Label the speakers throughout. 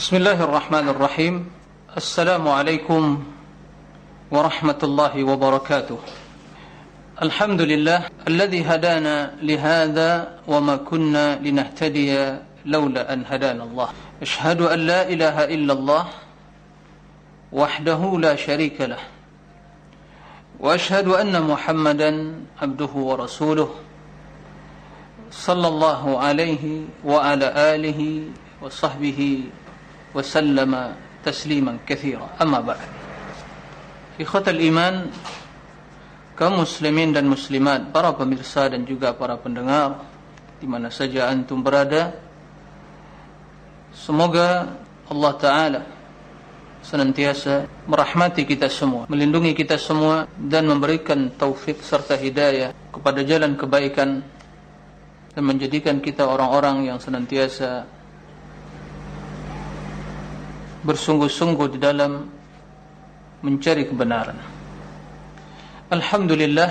Speaker 1: بسم الله الرحمن الرحيم. السلام عليكم ورحمة الله وبركاته. الحمد لله الذي هدانا لهذا وما كنا لنهتدي لولا أن هدانا الله. أشهد أن لا إله إلا الله وحده لا شريك له. وأشهد أن محمدا عبده ورسوله صلى الله عليه وعلى آله وصحبه وسلم تسليما كثيرا أما بعد إخوة الإيمان kaum muslimin dan muslimat, para pemirsa dan juga para pendengar di mana saja antum berada. Semoga Allah taala senantiasa merahmati kita semua, melindungi kita semua dan memberikan taufik serta hidayah kepada jalan kebaikan dan menjadikan kita orang-orang yang senantiasa bersungguh-sungguh di dalam mencari kebenaran. Alhamdulillah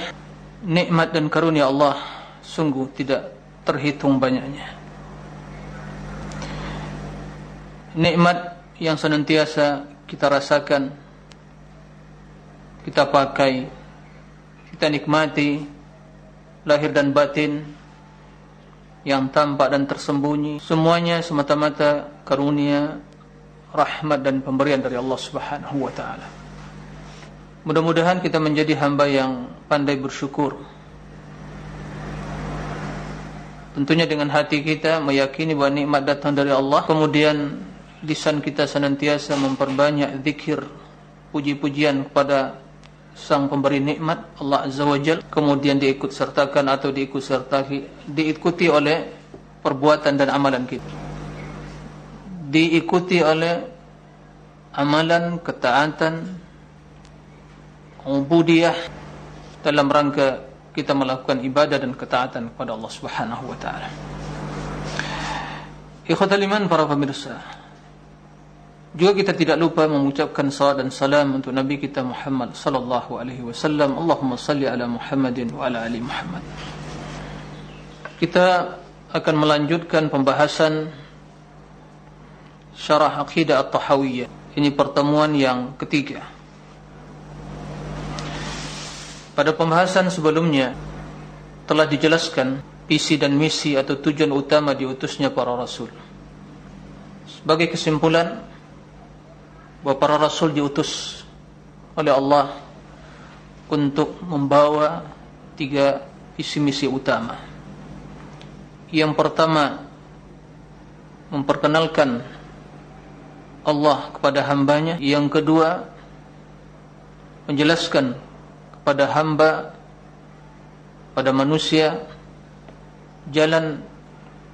Speaker 1: nikmat dan karunia Allah sungguh tidak terhitung banyaknya. Nikmat yang senantiasa kita rasakan, kita pakai, kita nikmati lahir dan batin yang tampak dan tersembunyi, semuanya semata-mata karunia, rahmat dan pemberian dari Allah Subhanahu wa taala. Mudah-mudahan kita menjadi hamba yang pandai bersyukur. Tentunya dengan hati kita meyakini bahawa nikmat datang dari Allah. Kemudian lisan kita senantiasa memperbanyak zikir, puji-pujian kepada Sang Pemberi nikmat Allah Azza wa Jal. Kemudian diikut sertakan atau diikut sertai, diikuti oleh perbuatan dan amalan kita. Diikuti oleh amalan, ketaatan, ubudiyah dalam rangka kita melakukan ibadah dan ketaatan kepada Allah Subhanahu wa taala. Ikhwatul iman para pemirsa. Juga kita tidak lupa mengucapkan salat dan salam untuk Nabi kita Muhammad sallallahu alaihi wasallam. Allahumma salli ala Muhammadin wa ala ali Muhammad. Kita akan melanjutkan pembahasan syarah aqidah at-tahawiyah. Ini pertemuan yang ketiga. Pada pembahasan sebelumnya telah dijelaskan visi dan misi atau tujuan utama diutusnya para rasul. Sebagai kesimpulan bahawa para rasul diutus oleh Allah untuk membawa tiga visi misi utama. Yang pertama memperkenalkan Allah kepada hambanya. Yang kedua menjelaskan pada hamba pada manusia jalan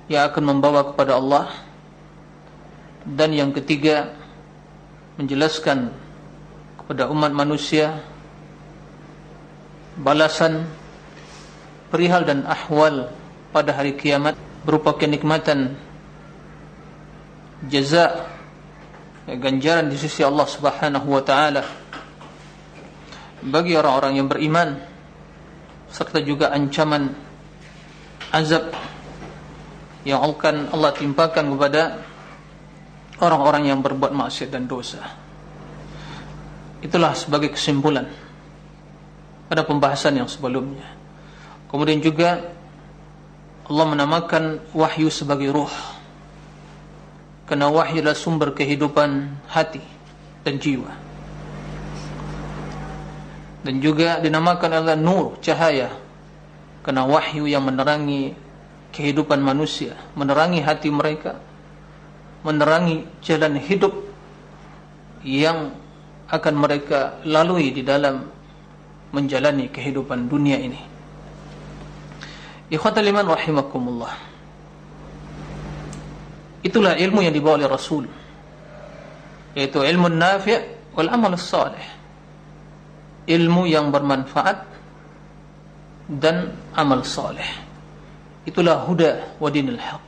Speaker 1: yang akan membawa kepada Allah dan yang ketiga menjelaskan kepada umat manusia balasan perihal dan ahwal pada hari kiamat berupa kenikmatan jaza ganjaran di sisi Allah Subhanahu wa taala bagi orang-orang yang beriman serta juga ancaman azab yang akan Allah timpakan kepada orang-orang yang berbuat maksiat dan dosa. Itulah sebagai kesimpulan pada pembahasan yang sebelumnya. Kemudian juga Allah menamakan wahyu sebagai ruh. Karena wahyu adalah sumber kehidupan hati dan jiwa. Dan juga dinamakan adalah nur cahaya. Karena wahyu yang menerangi kehidupan manusia menerangi hati mereka menerangi jalan hidup yang akan mereka lalui di dalam menjalani kehidupan dunia ini. Ikhwatal iman rahimakumullah itulah ilmu yang dibawa oleh Rasul yaitu ilmu nafi' wal amal salih ilmu yang bermanfaat dan amal saleh. Itulah huda wa dinil haq.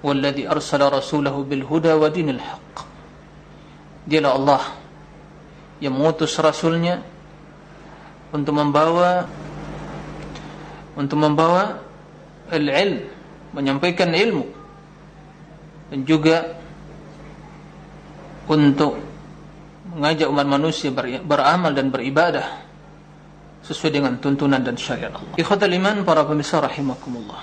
Speaker 1: Walladhi arsala rasulahu bil huda wa dinil haq. Dialah Allah yang mengutus rasulnya untuk membawa untuk membawa al-ilm, menyampaikan ilmu juga untuk mengajak umat manusia beramal dan beribadah sesuai dengan tuntunan dan syariat Allah. Ikhwatal iman para pemirsa rahimakumullah.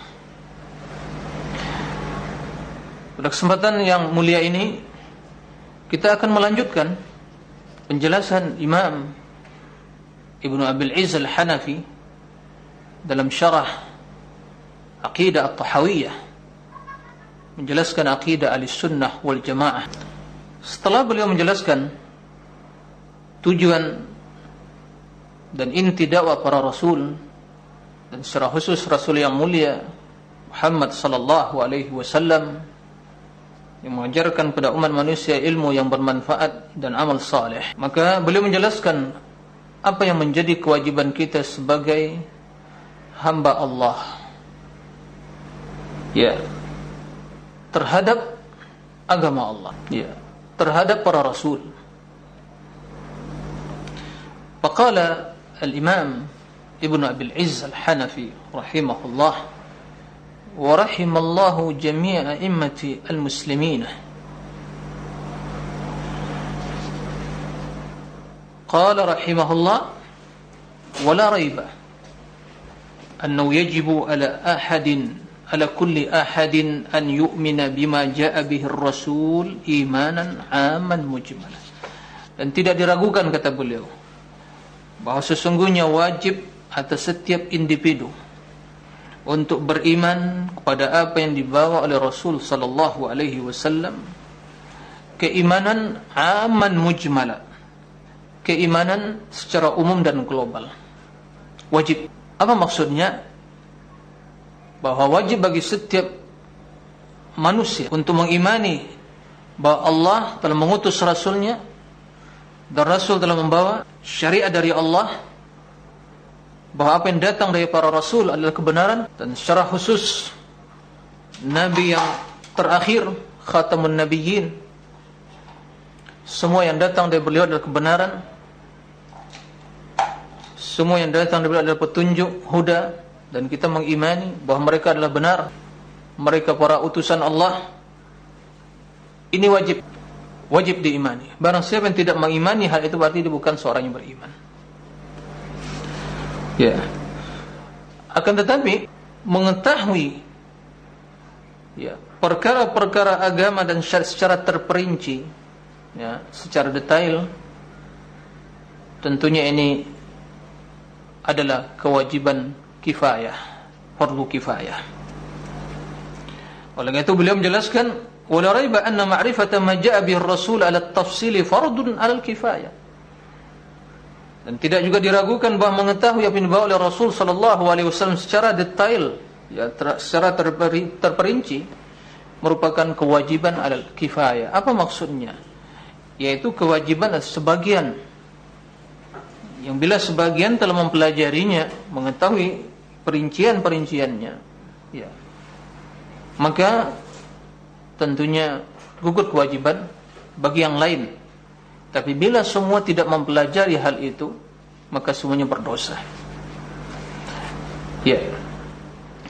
Speaker 1: Pada kesempatan yang mulia ini kita akan melanjutkan penjelasan Imam Ibnu Abil Izz Al-Hanafi dalam syarah Aqidah At-Tahawiyah menjelaskan aqidah Ahlussunnah wal Jamaah. Setelah beliau menjelaskan tujuan dan inti dakwah para rasul dan secara khusus rasul yang mulia Muhammad sallallahu alaihi wasallam yang mengajarkan kepada umat manusia ilmu yang bermanfaat dan amal saleh. Maka beliau menjelaskan apa yang menjadi kewajiban kita sebagai hamba Allah. Ya terhadap agama Allah ya terhadap para rasul faqala al-imam Ibn Abil Izz al-Hanafi rahimahullah wa rahimallahu jami'a immati al-muslimin قال رحمه الله ولا ريب أنه يجب على أحد ala kulli ahadin an yu'mina bima ja'a bihi ar-rasul imanan 'aman mujmalan. Dan tidak diragukan kata beliau bahawa sesungguhnya wajib atas setiap individu untuk beriman kepada apa yang dibawa oleh Rasul sallallahu alaihi wasallam. Keimanan aman mujmala. Keimanan secara umum dan global. Wajib. Apa maksudnya? Bahwa wajib bagi setiap manusia untuk mengimani bahwa Allah telah mengutus rasulnya dan Rasul telah membawa syariat dari Allah bahawa apa yang datang dari para Rasul adalah kebenaran dan secara khusus Nabi yang terakhir Khatamun Nabiyyin. Semua yang datang dari beliau adalah kebenaran. Semua yang datang dari beliau adalah petunjuk huda dan kita mengimani bahawa mereka adalah benar mereka para utusan Allah ini wajib wajib diimani. Barang siapa yang tidak mengimani hal itu berarti dia bukan seorang yang beriman. Ya. Akan tetapi mengetahui ya, perkara-perkara agama dan secara terperinci ya, secara detail tentunya ini adalah kewajiban kifayah fardu kifayah. Oleh itu beliau menjelaskan wala raiba anna ma'rifata ma ja'a bihir rasul ala tafsili fardun ala kifayah. Dan tidak juga diragukan bahawa mengetahui apa yang dibawa oleh Rasul sallallahu alaihi wasallam secara detail ya ter, secara terperi, terperinci merupakan kewajiban al kifayah. Apa maksudnya? Yaitu kewajiban sebagian. Yang bila sebagian telah mempelajarinya mengetahui perincian-perinciannya, ya. Maka tentunya gugur kewajiban bagi yang lain. Tapi bila semua tidak mempelajari hal itu, maka semuanya berdosa. Ya.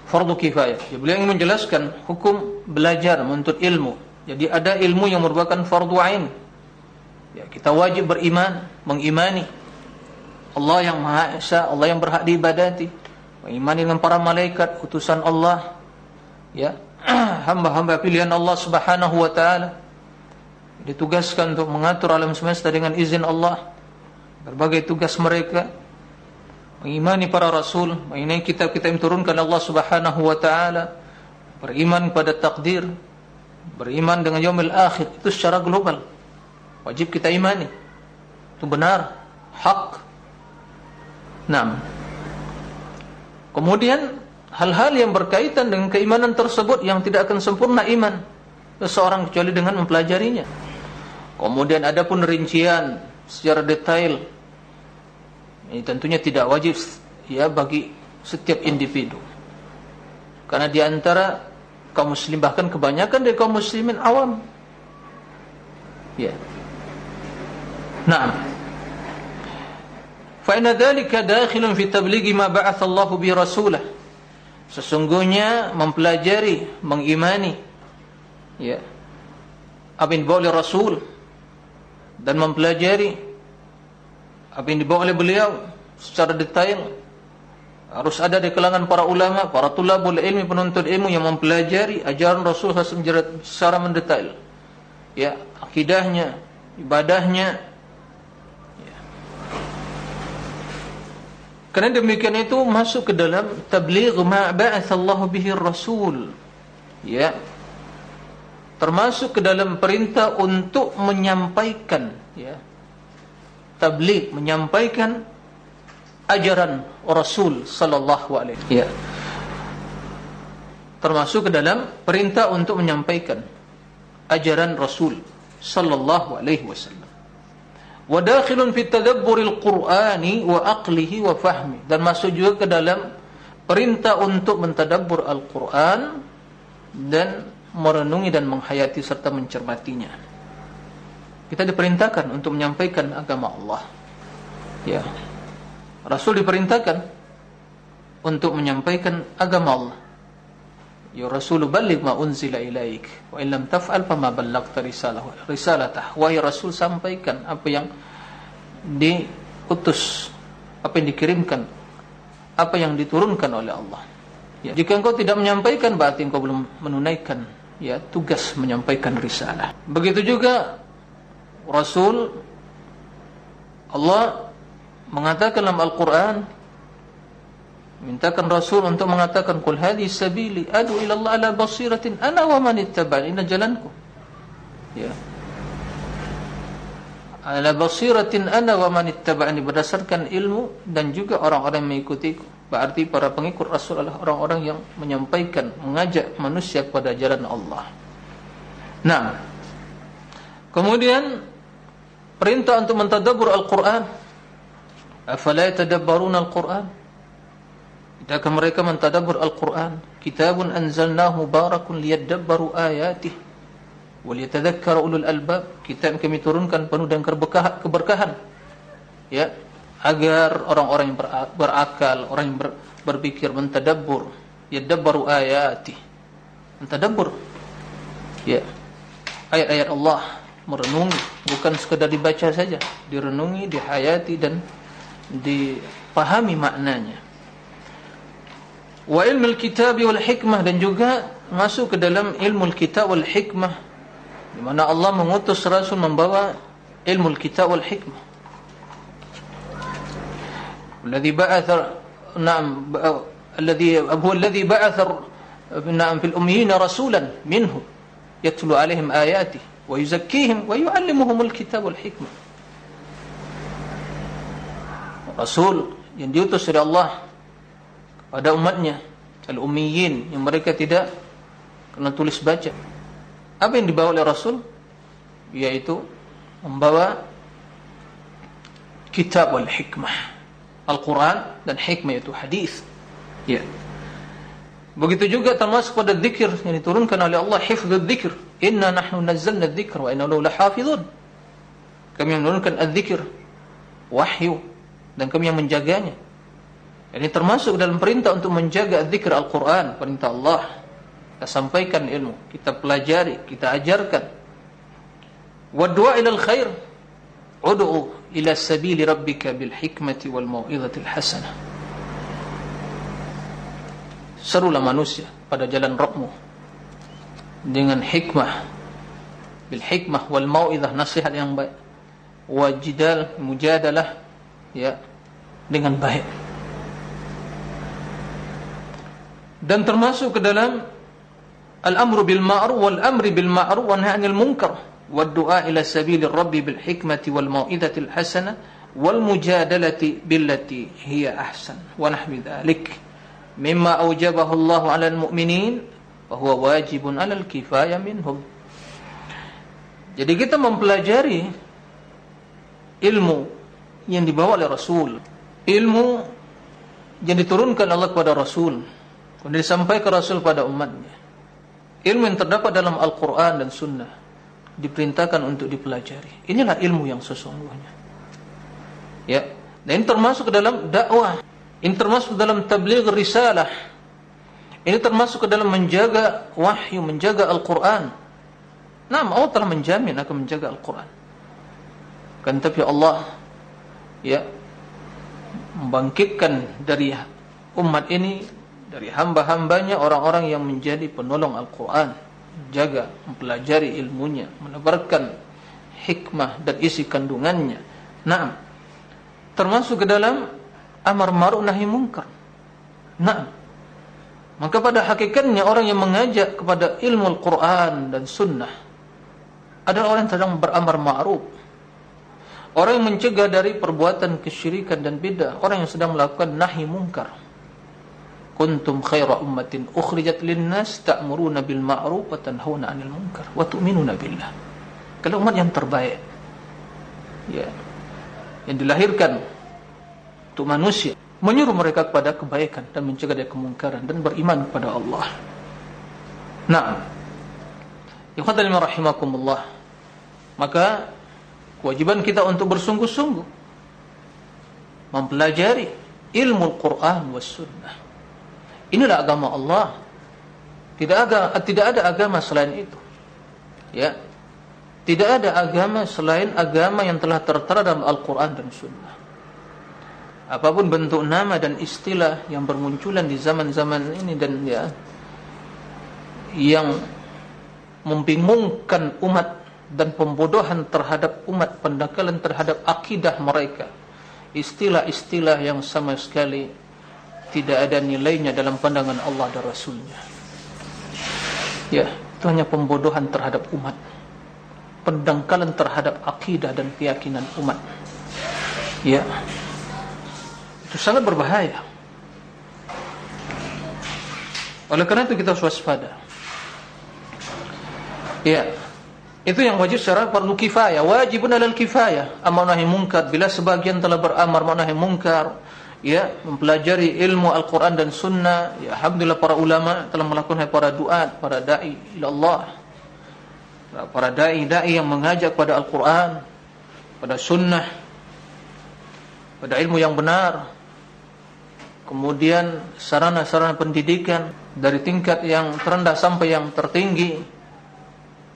Speaker 1: Fardu kifayah. Ya, beliau ingin menjelaskan hukum belajar menuntut ilmu. Jadi ada ilmu yang merupakan fardu ain. Ya, kita wajib beriman, mengimani Allah yang Maha Esa, Allah yang berhak diibadati, mengimani dengan para malaikat, utusan Allah. Ya, hamba-hamba pilihan Allah Subhanahu wa taala. Ditugaskan untuk mengatur alam semesta dengan izin Allah. Berbagai tugas mereka. Mengimani para rasul mengimani kitab-kitab yang turunkan Allah Subhanahu wa taala. Beriman pada takdir. Beriman dengan yaumil akhir. Itu secara global. Wajib kita imani. Itu benar. Hak. Naam. Kemudian hal-hal yang berkaitan dengan keimanan tersebut yang tidak akan sempurna iman seseorang kecuali dengan mempelajarinya. Kemudian ada pun rincian secara detail. Ini tentunya tidak wajib ya bagi setiap individu. Karena di antara kaum muslim bahkan kebanyakan dari kaum muslimin awam. Ya. Naam. Dhalika dakhilun fi tablighi ma ba'atha Allah bi rasulah sesungguhnya mempelajari mengimani ya apa yang boleh rasul dan mempelajari apa yang dibawa oleh beliau secara detail harus ada di kalangan para ulama, para tulabul ilmi, penuntut ilmu yang mempelajari ajaran Rasul secara mendetail. Ya, akidahnya, ibadahnya. Kerana demikian itu masuk ke dalam tabligh ma ba'athallahu bihi Rasul. Ya. Termasuk ke dalam perintah untuk menyampaikan ya. Tabligh menyampaikan ajaran Rasul sallallahu alaihi ya termasuk ke dalam perintah untuk menyampaikan ajaran Rasul sallallahu alaihi wasallam wa dakhilun fi tadabburil qur'ani wa aqlihi wa fahmi dan masuk juga ke dalam perintah untuk mentadabbur Al-Qur'an dan merenungi dan menghayati serta mencermatinya. Kita diperintahkan untuk menyampaikan agama Allah. Ya. Rasul diperintahkan untuk menyampaikan agama Allah. Ya Rasul balligh ma unzila ilaik wa in lam taf'al fama ballaghta risalahu risalatah. Wahai Rasul sampaikan apa yang diutus, apa yang dikirimkan, apa yang diturunkan oleh Allah. Ya, jika engkau tidak menyampaikan berarti engkau belum menunaikan ya tugas menyampaikan risalah. Begitu juga Rasul Allah mengatakan dalam Al-Quran mintakan Rasul untuk mengatakan kul hadhi sabili adu ila Allah ala basiratin ana wa man ittaba'ani. Ini jalanku. Ya. Ala basiratin ana wa man ittaba'ani. Berdasarkan ilmu dan juga orang-orang yang mengikutiku. Berarti para pengikut Rasul adalah orang-orang yang menyampaikan mengajak manusia kepada jalan Allah. Nah kemudian perintah untuk mentadabbur Al-Quran. Afala yatadabbaruna al-Qur'an? Tidakkah mereka mentadabbur Al-Qur'an? Kitabun anzalnahu mubarakun liyadabbaru ayatihi wa liyatadhakkara ulul albab. Kitab kami turunkan penuh dengan keberkahan. Ya, agar orang-orang yang berakal, orang yang ber, berpikir mentadabbur, yadabbaru ayati. Mentadabbur. Ya. Ayat-ayat Allah merenungi, bukan sekadar dibaca saja, direnungi, dihayati dan dipahami maknanya wa ilmu kitab wal hikmah dan juga masuk ke dalam ilmu kitab wal hikmah di mana Allah mengutus rasul membawa ilmu kitab wal hikmah alladhi ba'atha na'am alladhi huwa alladhi ba'atha na'am fil ummiyin rasulan minhum yatlu alaihim ayatihi wa yuzakkihim wa yu'allimuhum al kitab wal hikmah Rasul yang diutus oleh Allah pada umatnya al-ummiyin yang mereka tidak kena tulis baca. Apa yang dibawa oleh Rasul? Yaitu membawa kitab wal hikmah. Al-Quran dan hikmah itu hadis. Ya. Begitu juga termasuk pada zikir yang diturunkan oleh Allah hifdzul zikr inna nahnu nazzalna dzikra wa inna lahu lahafizun. Kami menurunkan az-zikr wahyu dan kami yang menjaganya. Ini termasuk dalam perintah untuk menjaga zikr Al-Quran, perintah Allah. Kita sampaikan ilmu, kita pelajari, kita ajarkan. Wadua ilal khair, udu'u ila sabili rabbika bil hikmati wal mau'izatil hasanah. Serulah manusia pada jalan Rabbmu dengan hikmah bil hikmah wal mau'izah nasihat yang baik wajidal mujadalah ya dengan baik dan termasuk ke dalam al-amru bil ma'ruf wal amri bil ma'ruf wa nahyi anil munkar. Wad du'a ila sabilir rabbi bil hikmati wal mau'izati al hasanah wal mujadalati billati hiya ahsan. Wa nahwi dhalik. Mimma awjabahu Allah 'ala al mu'minin wa huwa wajibun 'ala al kifayah minhum. Jadi kita mempelajari ilmu yang dibawa oleh Rasul. Ilmu yang diturunkan Allah kepada Rasul kemudian disampaikan Rasul kepada umatnya. Ilmu yang terdapat dalam Al-Quran dan Sunnah diperintahkan untuk dipelajari. Inilah ilmu yang sesungguhnya. Ya. Dan ini termasuk ke dalam dakwah. Ini termasuk dalam tabligh risalah. Ini termasuk ke dalam menjaga wahyu menjaga Al-Quran. Nah Allah telah menjamin akan menjaga Al-Quran. Kan tapi Allah ya membangkitkan dari umat ini dari hamba-hambanya orang-orang yang menjadi penolong Al-Quran. Jaga, mempelajari ilmunya menebarkan hikmah dan isi kandungannya. Nah termasuk ke dalam amar ma'ruf nahi munkar nah maka pada hakikatnya orang yang mengajak kepada ilmu Al-Quran dan sunnah adalah orang yang sedang beramar ma'ruf. Orang yang mencegah dari perbuatan kesyirikan dan bid'ah. Orang yang sedang melakukan nahi munkar kuntum khaira ummatin ukhrijat linnas ta'muruna bil ma'ruf wa tanhauna 'anil munkar wa tu'minuna billah kalau umat yang terbaik ya yang dilahirkan untuk manusia menyuruh mereka kepada kebaikan dan mencegah dari kemungkaran dan beriman kepada Allah nah Ikhwatal rahimakumullah. Maka kewajiban kita untuk bersungguh-sungguh mempelajari ilmu Al-Qur'an was sunnah. Inilah agama Allah. Tidak ada tidak ada agama selain itu. Ya. Tidak ada agama selain agama yang telah tertera dalam Al-Qur'an dan sunnah. Apapun bentuk nama dan istilah yang bermunculan di zaman-zaman ini dan ya yang membingungkan umat dan pembodohan terhadap umat pendangkalan terhadap akidah mereka istilah-istilah yang sama sekali tidak ada nilainya dalam pandangan Allah dan Rasulnya ya itu hanya pembodohan terhadap umat pendangkalan terhadap akidah dan keyakinan umat ya itu sangat berbahaya oleh karena itu kita waspada Ya. Itu yang wajib secara perlu kifayah. Wajibun alal kifayah. Amar nahi munkar. Bila sebagian telah beramar nahi munkar. Ya. Mempelajari ilmu Al-Quran dan Sunnah. Ya. Alhamdulillah para ulama telah melakukan para duat. Para da'i ila Allah. Para da'i-da'i yang mengajak pada Al-Quran. Pada Sunnah. Pada ilmu yang benar. Kemudian sarana-sarana pendidikan. Dari tingkat yang terendah sampai yang tertinggi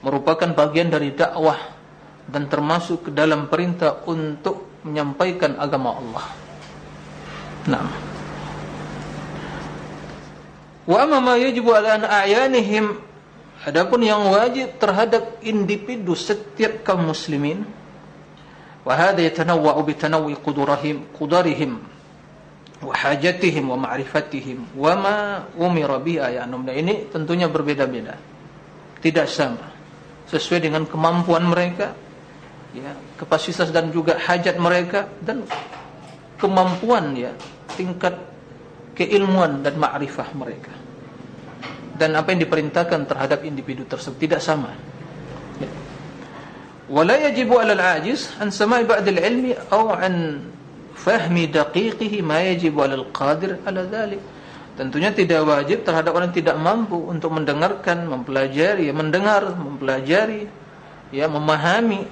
Speaker 1: merupakan bagian dari dakwah dan termasuk ke dalam perintah untuk menyampaikan agama Allah. Nah. Wa amma ma yajibu ala a'yanihim adapun yang wajib terhadap individu setiap kaum muslimin wa hadha yatanawwa'u bi tanawwi qudrahim qudarihim wa hajatihim wa ma'rifatihim wa ma umira bi ayanum ini tentunya berbeda-beda tidak sama sesuai dengan kemampuan mereka ya kapasitas dan juga hajat mereka dan kemampuan ya tingkat keilmuan dan ma'rifah mereka. Dan apa yang diperintahkan terhadap individu tersebut tidak sama. Ya. wala yajibu 'ala al-'ajiz an sama'i ba'd al-'ilmi aw an fahmi daqiqihi ma yajibu 'ala al-qadir 'ala dhalik. Tentunya tidak wajib terhadap orang yang tidak mampu untuk mendengarkan, mempelajari, ya, mendengar, mempelajari, ya, memahami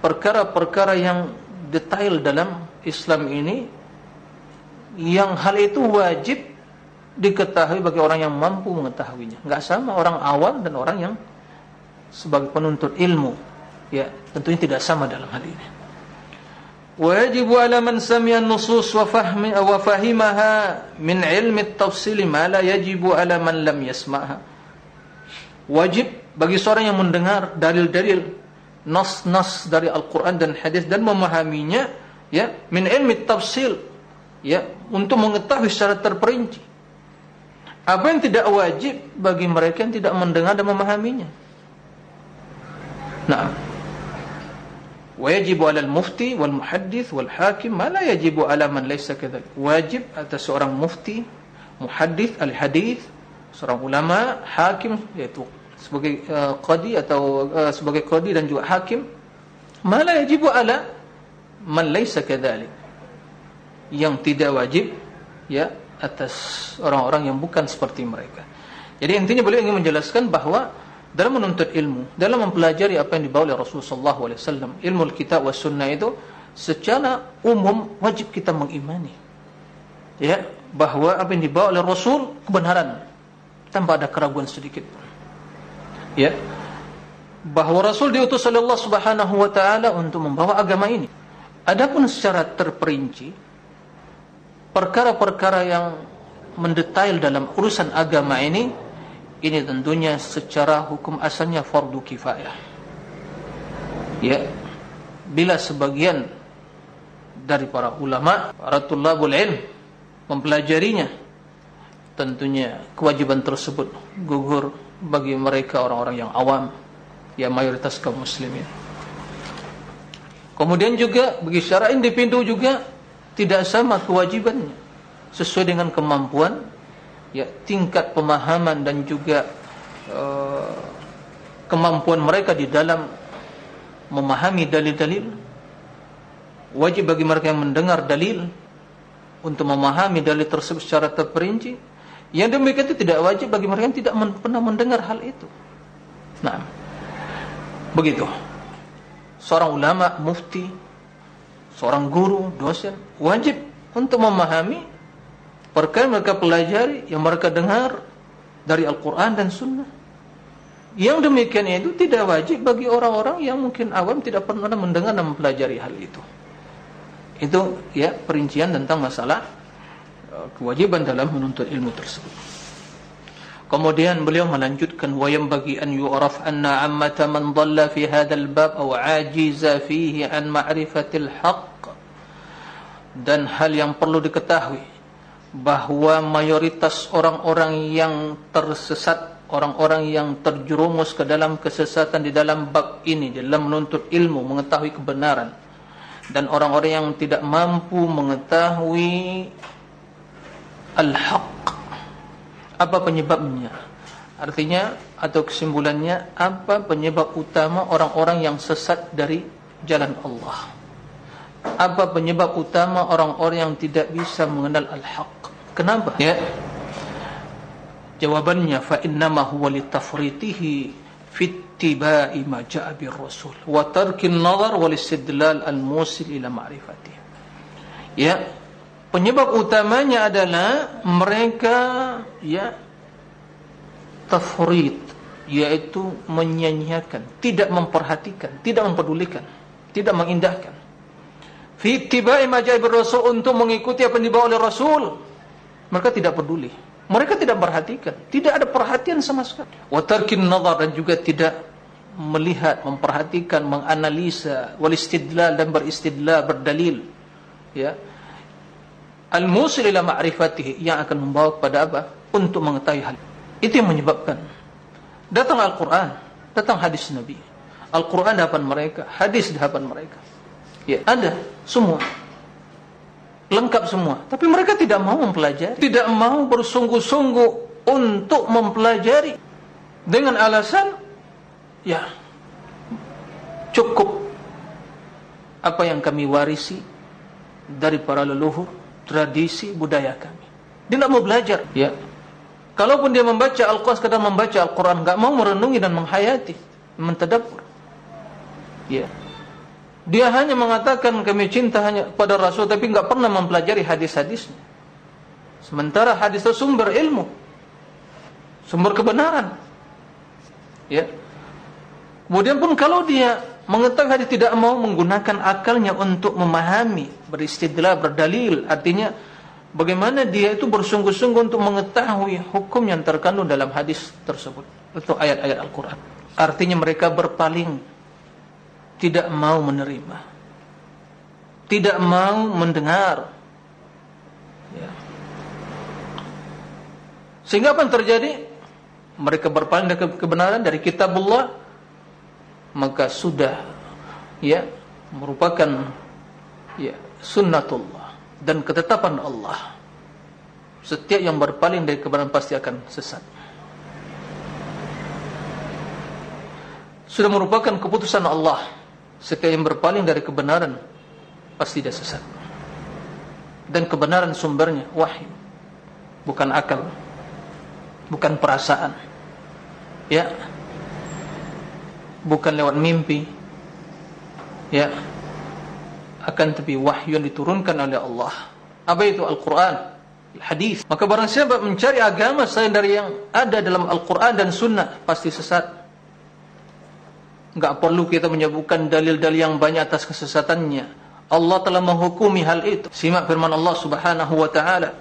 Speaker 1: perkara-perkara yang detail dalam Islam ini yang hal itu wajib diketahui bagi orang yang mampu mengetahuinya. Enggak sama orang awam dan orang yang sebagai penuntut ilmu. Ya, tentunya tidak sama dalam hal ini. Wajib ala man samia nusus wa fahmi wa fahimaha min ilmi at-tafsil ma la yajib ala man lam yasma'ha. Wajib bagi seorang yang mendengar dalil-dalil nas-nas dari Al-Qur'an dan hadis dan memahaminya, ya, min ilmi at-tafsil ya untuk mengetahui secara terperinci. Apa yang tidak wajib bagi mereka yang tidak mendengar dan memahaminya. Nah. Wajib ala al-mufti wal muhaddith wal hakim ma la yajibu ala man laysa kadzalik. Wajib atas seorang mufti muhaddith al hadith seorang ulama hakim yaitu sebagai uh, qadi atau uh, sebagai qadi dan juga hakim ma la yajibu ala man laysa kadzalik yang tidak wajib ya atas orang-orang yang bukan seperti mereka jadi intinya beliau ingin menjelaskan bahawa dalam menuntut ilmu, dalam mempelajari apa yang dibawa oleh Rasulullah SAW, ilmu kitab wa sunnah itu secara umum wajib kita mengimani. Ya, bahawa apa yang dibawa oleh Rasul kebenaran tanpa ada keraguan sedikit. Ya. bahwa Rasul diutus oleh Allah Subhanahu wa taala untuk membawa agama ini. Adapun secara terperinci perkara-perkara yang mendetail dalam urusan agama ini ini tentunya secara hukum asalnya fardu kifayah. Ya. Bila sebagian dari para ulama, para tulabul ilm mempelajarinya, tentunya kewajiban tersebut gugur bagi mereka orang-orang yang awam yang mayoritas kaum muslimin. Kemudian juga bagi secara individu juga tidak sama kewajibannya. Sesuai dengan kemampuan ya tingkat pemahaman dan juga uh, kemampuan mereka di dalam memahami dalil-dalil. Wajib bagi mereka yang mendengar dalil untuk memahami dalil tersebut secara terperinci. Yang demikian itu tidak wajib bagi mereka yang tidak pernah mendengar hal itu. Nah begitu. Seorang ulama, mufti seorang guru, dosen wajib untuk memahami perkara mereka pelajari yang mereka dengar dari Al-Quran dan Sunnah. Yang demikian itu tidak wajib bagi orang-orang yang mungkin awam tidak pernah mendengar dan mempelajari hal itu. Itu ya perincian tentang masalah uh, kewajiban dalam menuntut ilmu tersebut Kemudian beliau melanjutkan wa yang bagi an yu'raf anna ammata man dhalla fi hadzal bab aw ajiza fihi an ma'rifatil haqq. Dan hal yang perlu diketahui bahawa mayoritas orang-orang yang tersesat orang-orang yang terjerumus ke dalam kesesatan di dalam bab ini dalam menuntut ilmu mengetahui kebenaran dan orang-orang yang tidak mampu mengetahui al-haqq apa penyebabnya? Artinya atau kesimpulannya apa penyebab utama orang-orang yang sesat dari jalan Allah? Apa penyebab utama orang-orang yang tidak bisa mengenal al-haq? Kenapa? Ya. Jawabannya fa innama huwa litafritihi fi ittiba'i ma ja'a bir rasul wa tarki an-nazar wal istidlal al-musil ila ma'rifati ya Penyebab utamanya adalah mereka ya tafrid yaitu menyanyiakan, tidak memperhatikan, tidak mempedulikan, tidak mengindahkan. Fi tibai majaib Rasul untuk mengikuti apa yang dibawa oleh Rasul. Mereka tidak peduli. Mereka tidak perhatikan, tidak ada perhatian sama sekali. Wa tarkin dan juga tidak melihat, memperhatikan, menganalisa, wal istidlal dan beristidlal, berdalil. Ya, Al-musil ila ma'rifatihi yang akan membawa kepada apa? Untuk mengetahui hal. Itu yang menyebabkan datang Al-Qur'an, datang hadis Nabi. Al-Qur'an di hadapan mereka, hadis di hadapan mereka. Ya, ada semua. Lengkap semua. Tapi mereka tidak mau mempelajari, tidak mau bersungguh-sungguh untuk mempelajari dengan alasan ya cukup apa yang kami warisi dari para leluhur tradisi budaya kami. Dia tidak mau belajar. Ya. Kalaupun dia membaca Al-Quran, sekadar membaca Al-Quran, tidak mau merenungi dan menghayati, mentadabur. Ya. Dia hanya mengatakan kami cinta hanya pada Rasul, tapi tidak pernah mempelajari hadis-hadisnya. Sementara hadis itu sumber ilmu, sumber kebenaran. Ya. Kemudian pun kalau dia mengetahui hadis tidak mau menggunakan akalnya untuk memahami, beristidlal, berdalil, artinya bagaimana dia itu bersungguh-sungguh untuk mengetahui hukum yang terkandung dalam hadis tersebut, itu ayat-ayat Al-Quran. Artinya mereka berpaling, tidak mau menerima, tidak mau mendengar. Ya. Sehingga apa yang terjadi? Mereka berpaling dari kebenaran dari kitabullah maka sudah ya merupakan ya sunnatullah dan ketetapan Allah. Setiap yang berpaling dari kebenaran pasti akan sesat. Sudah merupakan keputusan Allah. Setiap yang berpaling dari kebenaran pasti dia sesat. Dan kebenaran sumbernya wahyu bukan akal bukan perasaan. Ya bukan lewat mimpi ya akan tapi wahyu yang diturunkan oleh Allah apa itu Al-Quran hadis maka barang siapa mencari agama selain dari yang ada dalam Al-Quran dan Sunnah pasti sesat Enggak perlu kita menyebutkan dalil-dalil yang banyak atas kesesatannya. Allah telah menghukumi hal itu. Simak firman Allah Subhanahu wa taala.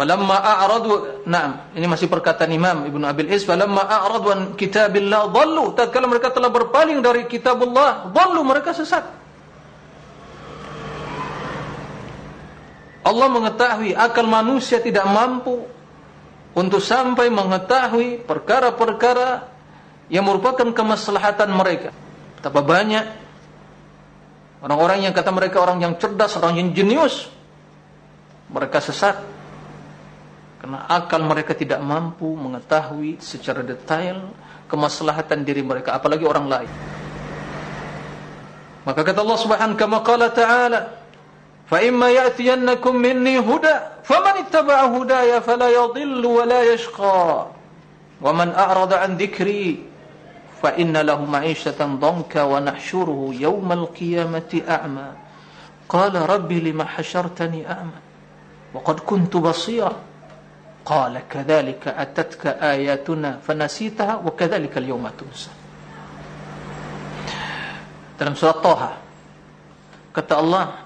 Speaker 1: Falamma a'radu na'am ini masih perkataan Imam Ibnu Abil Is falamma a'radu an kitabillah dhallu tatkala mereka telah berpaling dari kitabullah dhallu mereka sesat. Allah mengetahui akal manusia tidak mampu untuk sampai mengetahui perkara-perkara yang merupakan kemaslahatan mereka. Betapa banyak orang-orang yang kata mereka orang yang cerdas orang yang jenius mereka sesat Karena akal mereka tidak mampu mengetahui secara detail kemaslahatan diri mereka apalagi orang lain. Maka kata Allah Subhanahu kama qala ta'ala fa imma ya'tiyannakum minni huda faman ittaba'a hudaya fala yadhillu wa la yashqa. Wa man a'rada an dhikri fa inna lahu ma'ishatan dhanka wa nahshuruhu yawmal qiyamati a'ma. Qala rabbi lima hashartani a'ma wa qad kuntu basira Qala kadzalika atatka ayatuna fanasitaha wa kadzalika al-yawma tunsa. Dalam surat Thaha kata Allah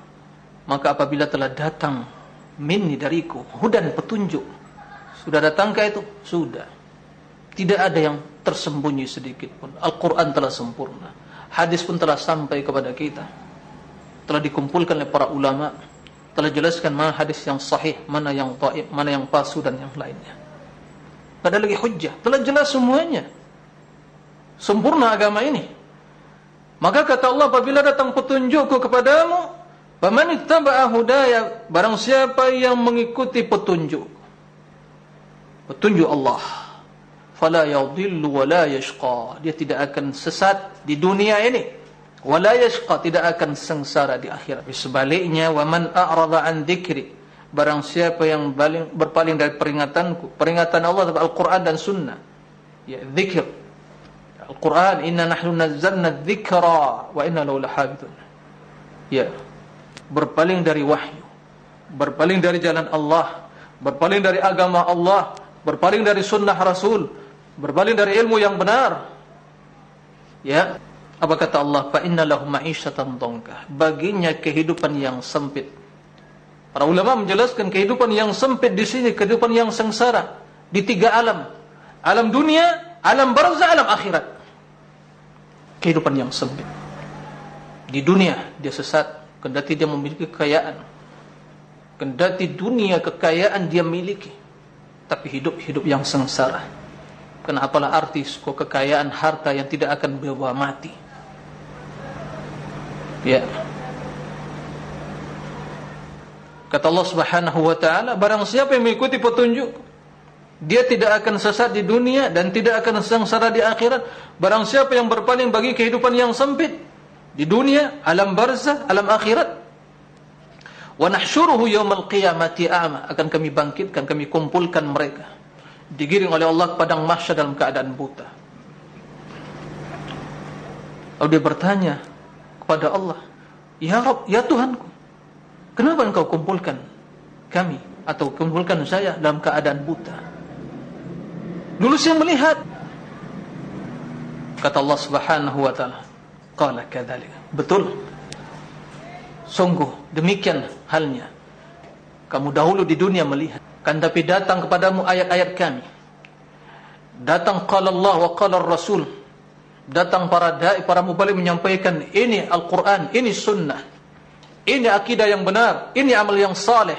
Speaker 1: maka apabila telah datang minni dariku hudan petunjuk sudah datangkah itu? Sudah. Tidak ada yang tersembunyi sedikit pun. Al-Quran telah sempurna. Hadis pun telah sampai kepada kita. Telah dikumpulkan oleh para ulama telah jelaskan mana hadis yang sahih, mana yang taib, mana yang palsu dan yang lainnya. Tidak ada lagi hujjah, telah jelas semuanya. Sempurna agama ini. Maka kata Allah apabila datang petunjukku kepadamu, "Faman ittaba'a hudaya?" Barang siapa yang mengikuti petunjuk. Petunjuk Allah. Fala yadhillu wa la yashqa. Dia tidak akan sesat di dunia ini wala yashqa tidak akan sengsara di akhirat. Sebaliknya wa man a'rada an dzikri barang siapa yang berpaling dari peringatanku peringatan Allah Al-Qur'an dan sunnah ya zikir Al-Qur'an inna nahnu nazzalna dzikra wa inna lahu lahafizun ya berpaling dari wahyu berpaling dari jalan Allah berpaling dari agama Allah berpaling dari sunnah Rasul berpaling dari ilmu yang benar. Ya apa kata Allah? Fa inna lahu ma'isyatan dhanka. Baginya kehidupan yang sempit. Para ulama menjelaskan kehidupan yang sempit di sini kehidupan yang sengsara di tiga alam. Alam dunia, alam barzah, alam akhirat. Kehidupan yang sempit. Di dunia dia sesat, kendati dia memiliki kekayaan. Kendati dunia kekayaan dia miliki, tapi hidup-hidup yang sengsara. Kenapalah artis kok kekayaan harta yang tidak akan berubah mati. Ya. Kata Allah Subhanahu wa taala, barang siapa yang mengikuti petunjuk, dia tidak akan sesat di dunia dan tidak akan sengsara di akhirat. Barang siapa yang berpaling bagi kehidupan yang sempit di dunia, alam barzah, alam akhirat. Wa nahsyuruhu yaumal qiyamati a'ma, akan kami bangkitkan, kami kumpulkan mereka. Digiring oleh Allah ke padang mahsyar dalam keadaan buta. Lalu dia bertanya, kepada Allah. Ya Rabb, Ya Tuhanku Kenapa engkau kumpulkan kami Atau kumpulkan saya dalam keadaan buta? Dulu saya melihat. Kata Allah subhanahu wa ta'ala Qala kadhalik Betul. Sungguh demikian halnya. Kamu dahulu di dunia melihat. Kan tapi datang kepadamu ayat-ayat kami. Datang qala Allah wa qala Rasul datang para dai para mubalik menyampaikan ini Al-Qur'an, ini sunnah. Ini akidah yang benar, ini amal yang saleh.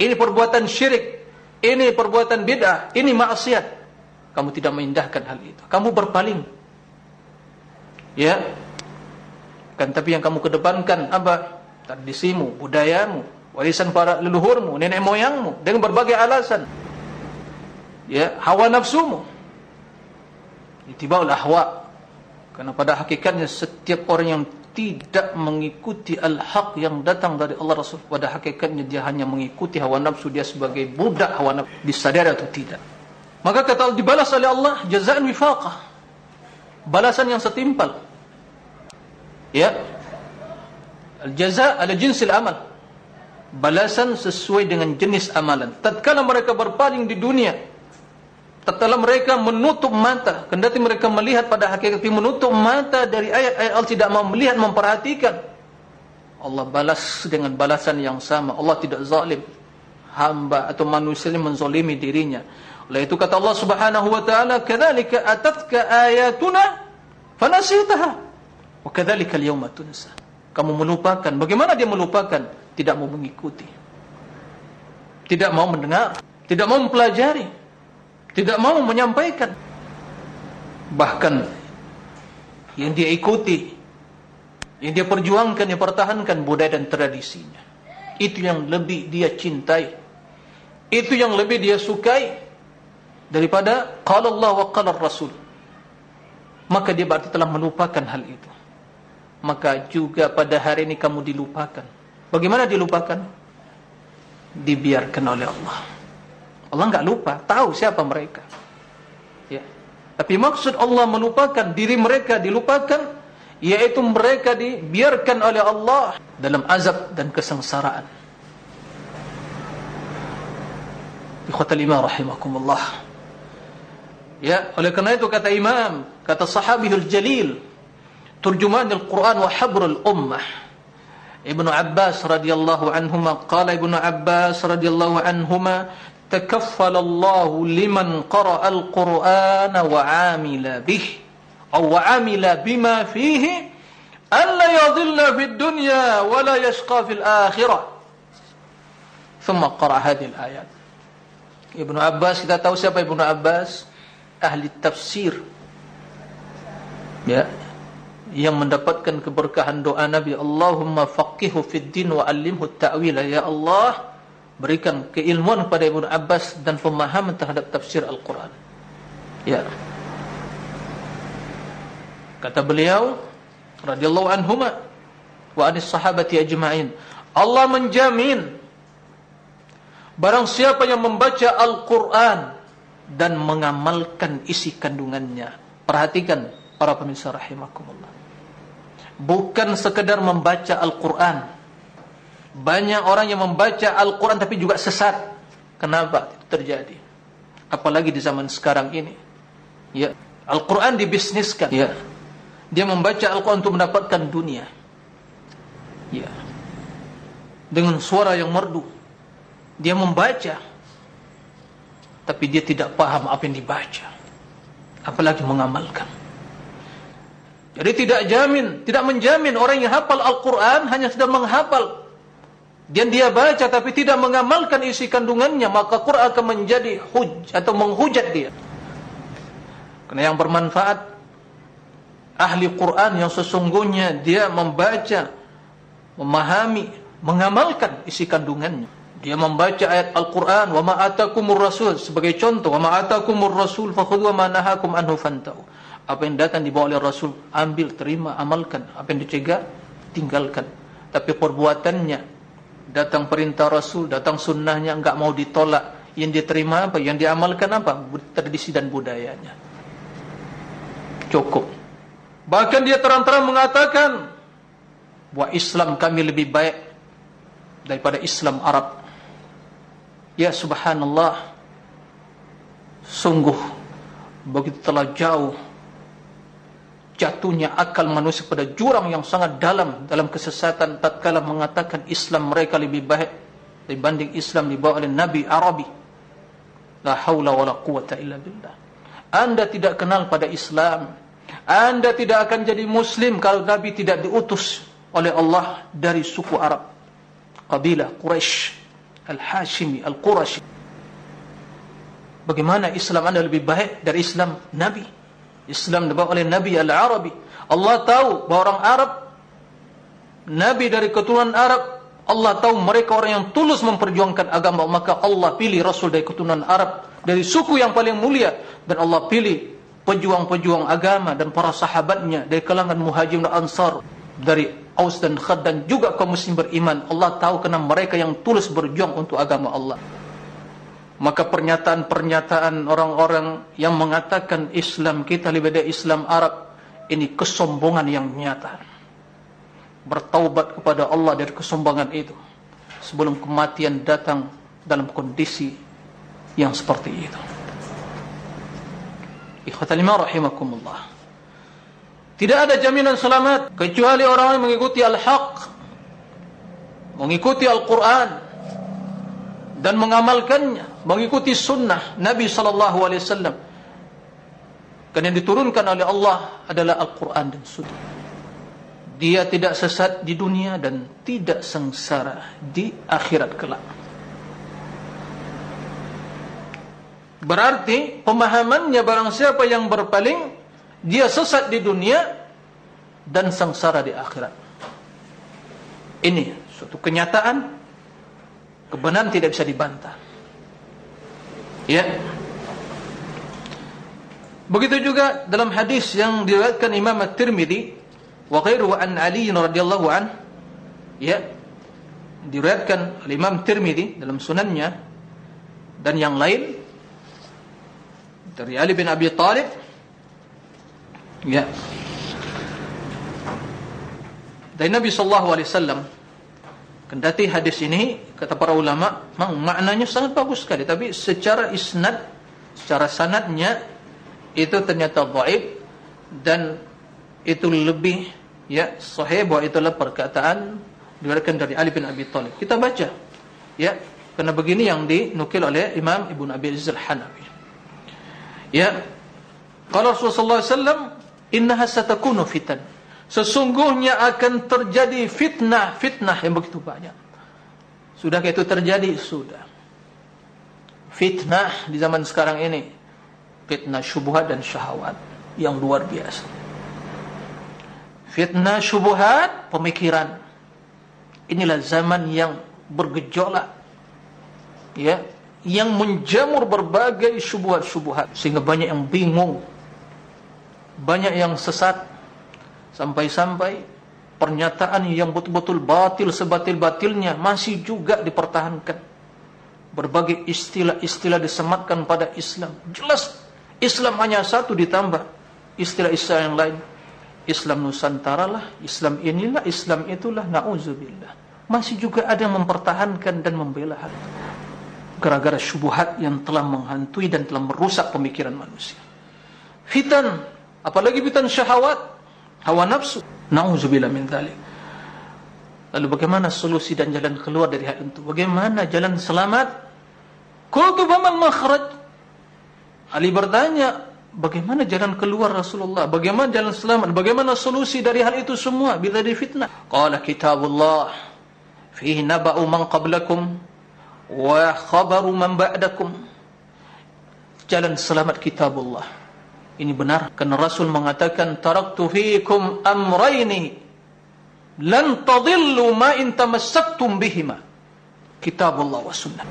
Speaker 1: Ini perbuatan syirik, ini perbuatan bid'ah, ini maksiat. Kamu tidak mengindahkan hal itu. Kamu berpaling. Ya. Kan tapi yang kamu kedepankan apa? Tradisimu, budayamu, warisan para leluhurmu, nenek moyangmu dengan berbagai alasan. Ya, hawa nafsumu. Itibaul ahwa Karena pada hakikatnya setiap orang yang tidak mengikuti al-haq yang datang dari Allah Rasul pada hakikatnya dia hanya mengikuti hawa nafsu dia sebagai budak hawa nafsu. Disadari atau tidak? Maka kata dibalas oleh Allah jazaan wifaqah. Balasan yang setimpal. Ya. Al-jaza ala jinsil amal. Balasan sesuai dengan jenis amalan. Tatkala mereka berpaling di dunia tatkala mereka menutup mata kendati mereka melihat pada hakikat menutup mata dari ayat-ayat Allah tidak mau melihat memperhatikan. Allah balas dengan balasan yang sama. Allah tidak zalim. Hamba atau manusia yang menzalimi dirinya. Oleh itu kata Allah Subhanahu wa taala kadzalika atatka ayatuna fanasitaha wa al-yawma tunsa. Kamu melupakan. Bagaimana dia melupakan? Tidak mau mengikuti. Tidak mau mendengar. Tidak mau mempelajari tidak mau menyampaikan. Bahkan yang dia ikuti yang dia perjuangkan yang pertahankan budaya dan tradisinya. Itu yang lebih dia cintai. Itu yang lebih dia sukai daripada qala Allah wa qala Rasul. Maka dia berarti telah melupakan hal itu. Maka juga pada hari ini kamu dilupakan. Bagaimana dilupakan? Dibiarkan oleh Allah Allah enggak lupa, tahu siapa mereka. Ya. Tapi maksud Allah melupakan diri mereka dilupakan yaitu mereka dibiarkan oleh Allah dalam azab dan kesengsaraan. Ikhwatal iman rahimakumullah. Ya, oleh kerana itu kata imam, kata sahabihul jalil, turjuman al-Quran wa habrul ummah. Ibnu Abbas radhiyallahu anhuma qala Ibnu Abbas radhiyallahu anhuma takaffala Allah liman qara'a al-Qur'ana wa 'amila bihi aw wa 'amila bima fihi alla yadhilla fid dunya wa la yashqa fil akhirah. Thumma qara'a hadhihi al-ayat Ibnu Abbas kita tahu siapa Ibnu Abbas? Ahli tafsir. Ya. Yang mendapatkan keberkahan doa Nabi Allahumma faqqihhu fid din wa 'allimhu at-ta'wila ya Allah berikan keilmuan kepada Ibnu Abbas dan pemahaman terhadap tafsir Al-Quran. Ya. Kata beliau, radhiyallahu anhuma wa anis sahabati ajma'in, Allah menjamin barang siapa yang membaca Al-Quran dan mengamalkan isi kandungannya. Perhatikan para pemirsa rahimakumullah. Bukan sekedar membaca Al-Quran, banyak orang yang membaca Al-Quran tapi juga sesat. Kenapa itu terjadi? Apalagi di zaman sekarang ini. Ya, Al-Quran dibisniskan. Ya. Dia membaca Al-Quran untuk mendapatkan dunia. Ya. Dengan suara yang merdu. Dia membaca. Tapi dia tidak paham apa yang dibaca. Apalagi mengamalkan. Jadi tidak jamin, tidak menjamin orang yang hafal Al-Quran hanya sedang menghafal dan dia baca tapi tidak mengamalkan isi kandungannya maka Quran akan menjadi huj atau menghujat dia. Karena yang bermanfaat ahli Quran yang sesungguhnya dia membaca memahami mengamalkan isi kandungannya. Dia membaca ayat Al-Quran wa ma'atakumur rasul sebagai contoh wa ma'atakumur rasul fakhudhu wa ma'nahakum anhu fantau apa yang datang dibawa oleh Rasul ambil terima amalkan. Apa yang dicegah tinggalkan. Tapi perbuatannya datang perintah Rasul, datang sunnahnya enggak mau ditolak, yang diterima apa, yang diamalkan apa, tradisi dan budayanya. Cukup. Bahkan dia terang-terang mengatakan, bahwa Islam kami lebih baik daripada Islam Arab. Ya subhanallah, sungguh begitu telah jauh jatuhnya akal manusia pada jurang yang sangat dalam dalam kesesatan tatkala mengatakan Islam mereka lebih baik dibanding Islam dibawa oleh Nabi Arabi. La haula wala quwata illa billah. Anda tidak kenal pada Islam. Anda tidak akan jadi muslim kalau Nabi tidak diutus oleh Allah dari suku Arab. Kabilah Quraisy Al-Hashimi Al-Qurashi. Bagaimana Islam anda lebih baik dari Islam Nabi Islam dibawa oleh Nabi Al-Arabi. Allah tahu bahawa orang Arab, Nabi dari keturunan Arab, Allah tahu mereka orang yang tulus memperjuangkan agama. Maka Allah pilih Rasul dari keturunan Arab, dari suku yang paling mulia. Dan Allah pilih pejuang-pejuang agama dan para sahabatnya dari kalangan muhajim dan ansar. Dari Aus dan Khad dan juga kaum muslim beriman. Allah tahu kenapa mereka yang tulus berjuang untuk agama Allah maka pernyataan-pernyataan orang-orang yang mengatakan Islam kita lebih dari Islam Arab ini kesombongan yang nyata. Bertaubat kepada Allah dari kesombongan itu sebelum kematian datang dalam kondisi yang seperti itu. Ikhwatal iman rahimakumullah. Tidak ada jaminan selamat kecuali orang yang mengikuti al-haq, mengikuti Al-Quran dan mengamalkannya, mengikuti sunnah Nabi wasallam. Karena yang diturunkan oleh Allah adalah Al-Quran dan sunnah. Dia tidak sesat di dunia dan tidak sengsara di akhirat kelak. Berarti pemahamannya barang siapa yang berpaling dia sesat di dunia dan sengsara di akhirat. Ini suatu kenyataan kebenaran tidak bisa dibantah. Ya. Begitu juga dalam hadis yang diriwayatkan Imam At-Tirmizi wa ghairuhu an Ali radhiyallahu an ya diriwayatkan oleh Imam Tirmizi dalam sunannya dan yang lain dari Ali bin Abi Thalib ya dari Nabi sallallahu alaihi wasallam kendati hadis ini kata para ulama maknanya sangat bagus sekali tapi secara isnad secara sanadnya itu ternyata dhaif dan itu lebih ya sahih bahwa itulah perkataan diriwayatkan dari Ali bin Abi Thalib kita baca ya karena begini yang dinukil oleh Imam Ibnu Abi Aziz Al-Hanafi Ya. Kalau Rasulullah SAW, innaha satakunu fitan. Sesungguhnya akan terjadi fitnah, fitnah yang begitu banyak. Sudah itu terjadi, sudah. Fitnah di zaman sekarang ini, fitnah syubhat dan syahwat yang luar biasa. Fitnah syubhat, pemikiran. Inilah zaman yang bergejolak. Ya, yang menjamur berbagai syubhat-syubhat sehingga banyak yang bingung banyak yang sesat sampai-sampai pernyataan yang betul-betul batil sebatil-batilnya masih juga dipertahankan. Berbagai istilah-istilah disematkan pada Islam. Jelas Islam hanya satu ditambah. Istilah-istilah yang lain. Islam Nusantara lah Islam inilah Islam itulah na'udzubillah. Masih juga ada yang mempertahankan dan membela hal itu. Gara-gara syubhat yang telah menghantui dan telah merusak pemikiran manusia. Fitan, apalagi fitan syahwat, hawa nafsu. Nauzubillah min dzalik. Lalu bagaimana solusi dan jalan keluar dari hal itu? Bagaimana jalan selamat? Qultu faman makhraj? Ali bertanya, bagaimana jalan keluar Rasulullah? Bagaimana jalan selamat? Bagaimana solusi dari hal itu semua bila di fitnah? Qala kitabullah fihi naba'u man qablakum wa khabaru man ba'dakum jalan selamat kitabullah ini benar kerana rasul mengatakan taraktu fiikum amrayni lan tadillu ma in tamassaktum bihima. Kitabullah wa sunnah.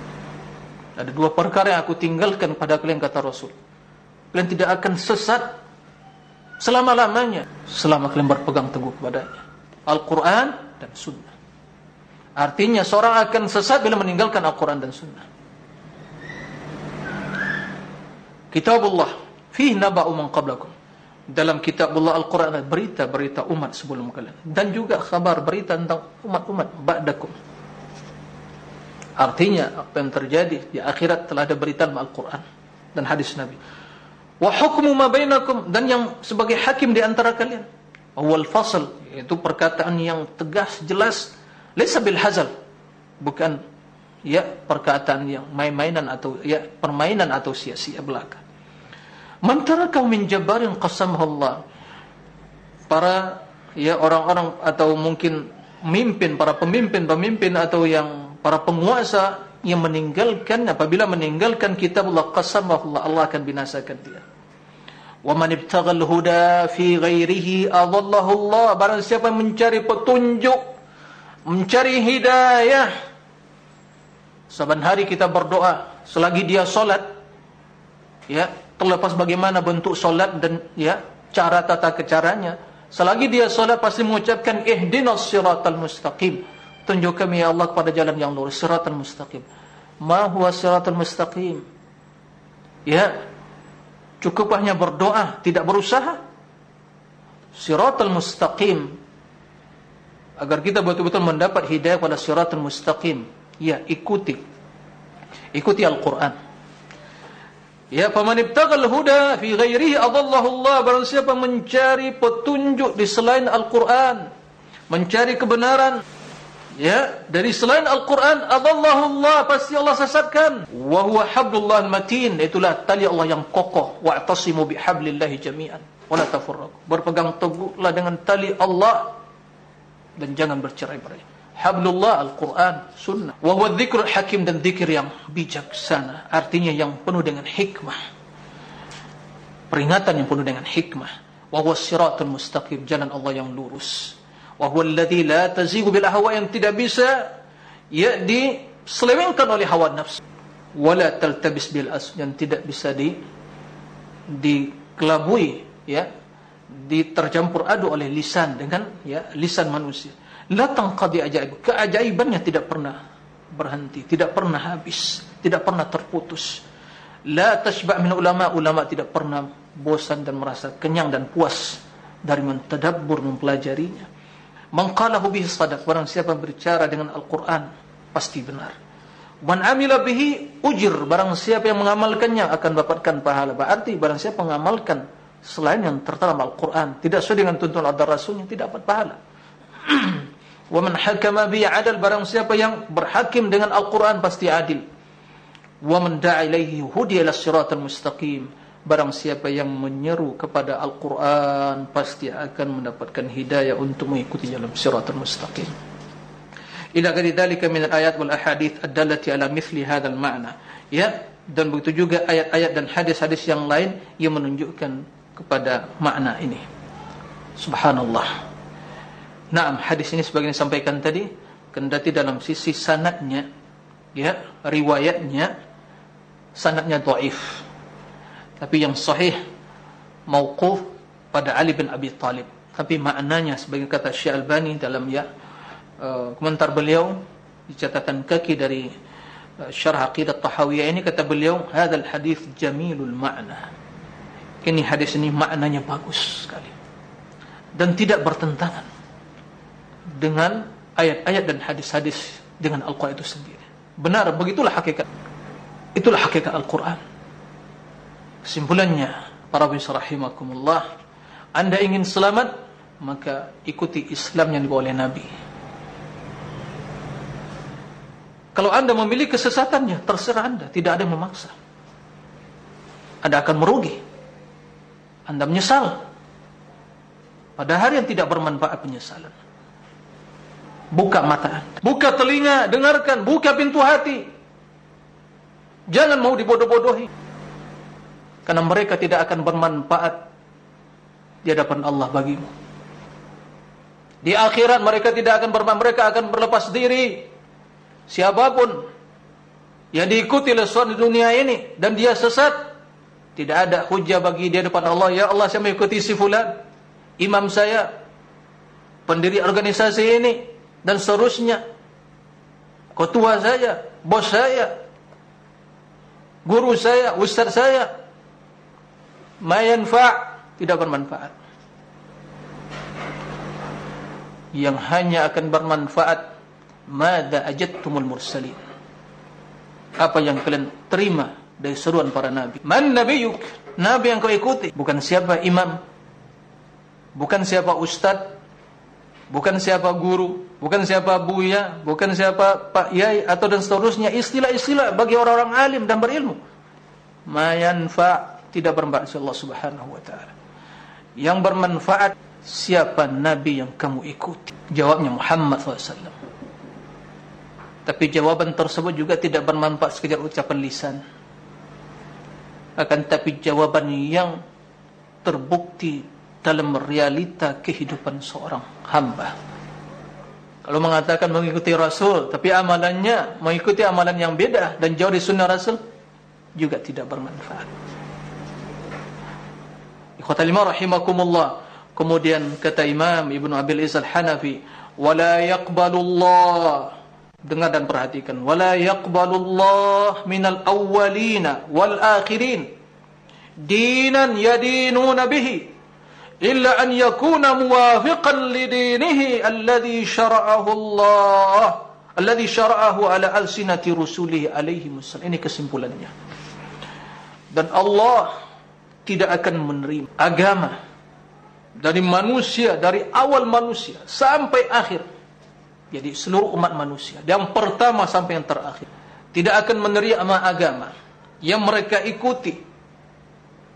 Speaker 1: Ada dua perkara yang aku tinggalkan pada kalian kata rasul. Kalian tidak akan sesat selama-lamanya selama kalian berpegang teguh kepadanya. Al-Quran dan Sunnah. Artinya seorang akan sesat bila meninggalkan Al-Quran dan Sunnah. Kitabullah. Fih naba'u man qablakum. Dalam kitabullah Al-Quran ada berita-berita umat sebelum kalian. Dan juga khabar berita tentang umat-umat ba'dakum. Artinya apa yang terjadi di akhirat telah ada berita Al-Quran dan hadis Nabi. Wa hukmu ma bainakum dan yang sebagai hakim di antara kalian. Wal fasl itu perkataan yang tegas jelas Laisa bil hazal. Bukan ya perkataan yang main-mainan atau ya permainan atau sia-sia belaka. Man taraka min jabarin qasamahu Allah. Para ya orang-orang atau mungkin mimpin para pemimpin-pemimpin atau yang para penguasa yang meninggalkan apabila meninggalkan kitab Allah qasamahu Allah Allah akan binasakan dia. Wa man ibtaghal huda fi ghairihi adallahu Allah. Barang siapa mencari petunjuk mencari hidayah saban hari kita berdoa selagi dia solat ya terlepas bagaimana bentuk solat dan ya cara tata kecaranya selagi dia solat pasti mengucapkan ihdinas siratal mustaqim. Tunjuk kami ya Allah kepada jalan yang lurus siratal mustaqim. Ma huwa siratal mustaqim? Ya cukup hanya berdoa tidak berusaha. Siratal mustaqim. Agar kita betul-betul mendapat hidayah pada siratul mustaqim. Ya ikuti. Ikuti Al-Quran Ya, faman ibtaghal huda fi ghairihi adallahu Allah. Barang siapa mencari petunjuk di selain Al-Qur'an, mencari kebenaran ya, dari selain Al-Qur'an, adallahu Allah, pasti Allah sesatkan. Wa huwa hablullah matin, itulah tali Allah yang kokoh. Wa'tasimu bihablillahi jami'an. Wala tafarraqu. Berpegang teguhlah dengan tali Allah dan jangan bercerai-berai. Hablullah Al-Quran, Sunnah. Wahuwa dzikrul hakim dan zikir yang bijaksana. Artinya yang penuh dengan hikmah. Peringatan yang penuh dengan hikmah. Wahuwa siratul mustaqim, jalan Allah yang lurus. Wahuwa alladhi la tazigu bil ahwa yang tidak bisa ya diselewengkan oleh hawa nafsu. Wala taltabis bil as yang tidak bisa di dikelabui ya ditercampur adu oleh lisan dengan ya lisan manusia la tanqadi ajaib. Keajaibannya tidak pernah berhenti tidak pernah habis tidak pernah terputus. La tashba' min ulama ulama tidak pernah bosan dan merasa kenyang dan puas dari mentadabbur mempelajarinya. Mengqalahu bihi sadaq barang siapa berbicara dengan Al-Qur'an pasti benar. Man amila bihi ujir barang siapa yang mengamalkannya akan dapatkan pahala. Berarti barang siapa mengamalkan selain yang tertera Al-Qur'an tidak sesuai dengan tuntunan Allah Rasulnya tidak dapat pahala Wa man hakama bi adal barang siapa yang berhakim dengan Al-Qur'an pasti adil. Wa man da'a ilaihi hudiya ila siratal mustaqim. Barang siapa yang menyeru kepada Al-Qur'an pasti akan mendapatkan hidayah untuk mengikuti jalan siratal mustaqim. Ila ghairi dzalika min al-ayat wal ahadits ad-dallati ala mithli hadzal ma'na. Ya, dan begitu juga ayat-ayat dan hadis-hadis yang lain yang menunjukkan kepada makna ini. Subhanallah. Naam hadis ini sebagaimana disampaikan tadi kendati dalam sisi sanadnya ya riwayatnya sanadnya dhaif. Tapi yang sahih mauquf pada Ali bin Abi Talib. Tapi maknanya sebagai kata Syekh Albani dalam ya uh, komentar beliau di catatan kaki dari uh, syarah aqidah tahawiyah ini kata beliau hadzal hadis jamilul ma'na. Ini hadis ini maknanya bagus sekali. Dan tidak bertentangan dengan ayat-ayat dan hadis-hadis dengan Al-Quran itu sendiri. Benar, begitulah hakikat. Itulah hakikat Al-Quran. Kesimpulannya, para bisa rahimakumullah, anda ingin selamat, maka ikuti Islam yang dibawa oleh Nabi. Kalau anda memilih kesesatannya, terserah anda, tidak ada yang memaksa. Anda akan merugi. Anda menyesal. Pada hari yang tidak bermanfaat penyesalan. Buka mata. Buka telinga, dengarkan. Buka pintu hati. Jangan mau dibodoh-bodohi. Karena mereka tidak akan bermanfaat Di hadapan Allah bagimu. Di akhirat mereka tidak akan bermanfaat Mereka akan berlepas diri. Siapapun Yang diikuti oleh suatu dunia ini Dan dia sesat Tidak ada hujah bagi dia depan Allah. Ya Allah saya mengikuti si fulan. Imam saya Pendiri organisasi ini dan seterusnya. Ketua saya bos saya guru saya ustaz saya mayanfa tidak bermanfaat. Yang hanya akan bermanfaat madza ajattumul mursalin? Apa yang kalian terima dari seruan para nabi? Man nabiyuk? Nabi yang kau ikuti. Bukan siapa imam bukan siapa ustaz bukan siapa guru, bukan siapa buya, bukan siapa pak yai atau dan seterusnya istilah-istilah bagi orang-orang alim dan berilmu. Mayanfa tidak bermanfaat Allah Subhanahu wa taala. Yang bermanfaat siapa nabi yang kamu ikuti? Jawabnya Muhammad SAW. Tapi jawaban tersebut juga tidak bermanfaat sekadar ucapan lisan. Akan tapi jawaban yang terbukti dalam realita kehidupan seorang hamba. Kalau mengatakan mengikuti Rasul, tapi amalannya mengikuti amalan yang beda dan jauh dari sunnah Rasul, juga tidak bermanfaat. Ikhwatalima rahimakumullah. Kemudian kata Imam Ibn Abil Isal Hanafi, وَلَا يَقْبَلُ اللَّهِ Dengar dan perhatikan. وَلَا يَقْبَلُ اللَّهِ مِنَ الْأَوَّلِينَ وَالْآخِرِينَ دِينًا يَدِينُونَ بِهِ illa an yakuna muwafiqan li dinihi alladhi syara'ahu Allah alladhi syara'ahu ala alsinati rusulihi alaihi wasallam. Ini kesimpulannya. Dan Allah tidak akan menerima agama dari manusia dari awal manusia sampai akhir. Jadi seluruh umat manusia yang pertama sampai yang terakhir tidak akan menerima agama yang mereka ikuti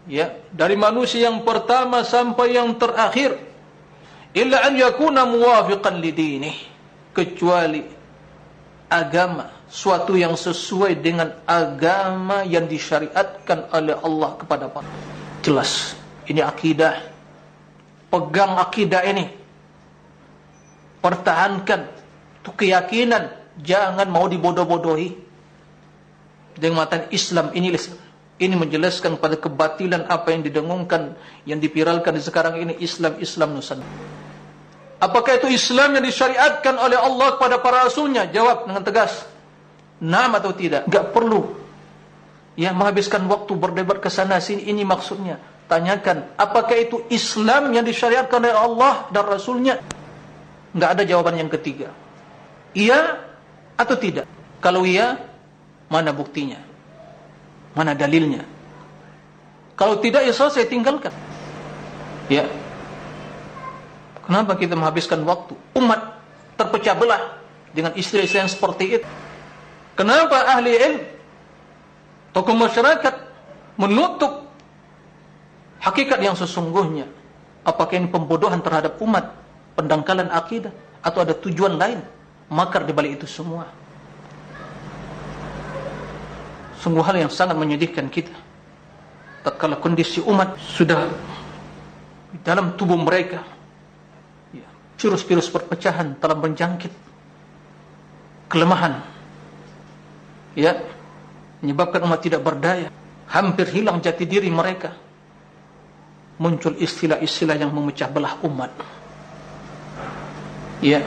Speaker 1: ya dari manusia yang pertama sampai yang terakhir. Illa an yakuna muwafiqan lidinih kecuali agama suatu yang sesuai dengan agama yang disyariatkan oleh Allah kepada para. Jelas. Ini akidah. Pegang akidah ini. Pertahankan. Itu keyakinan. Jangan mau dibodoh-bodohi. Dengan mata Islam ini ini menjelaskan pada kebatilan apa yang didengungkan yang dipiralkan di sekarang ini Islam Islam Nusantara. Apakah itu Islam yang disyariatkan oleh Allah kepada para rasulnya? Jawab dengan tegas. Naam atau tidak? Enggak perlu. Ya, menghabiskan waktu berdebat ke sana sini ini maksudnya. Tanyakan, apakah itu Islam yang disyariatkan oleh Allah dan Rasulnya? Enggak ada jawaban yang ketiga. Iya atau tidak? Kalau iya, mana buktinya? Mana dalilnya? Kalau tidak ya selesai tinggalkan. Ya. Kenapa kita menghabiskan waktu? Umat terpecah belah dengan istilah-istilah yang seperti itu. Kenapa ahli ilmu tokoh masyarakat menutup hakikat yang sesungguhnya? Apakah ini pembodohan terhadap umat, pendangkalan akidah atau ada tujuan lain makar di balik itu semua? Sungguh hal yang sangat menyedihkan kita. Tatkala kondisi umat sudah dalam tubuh mereka ya, virus-virus perpecahan telah menjangkit kelemahan ya menyebabkan umat tidak berdaya. Hampir hilang jati diri mereka. Muncul istilah-istilah yang memecah belah umat ya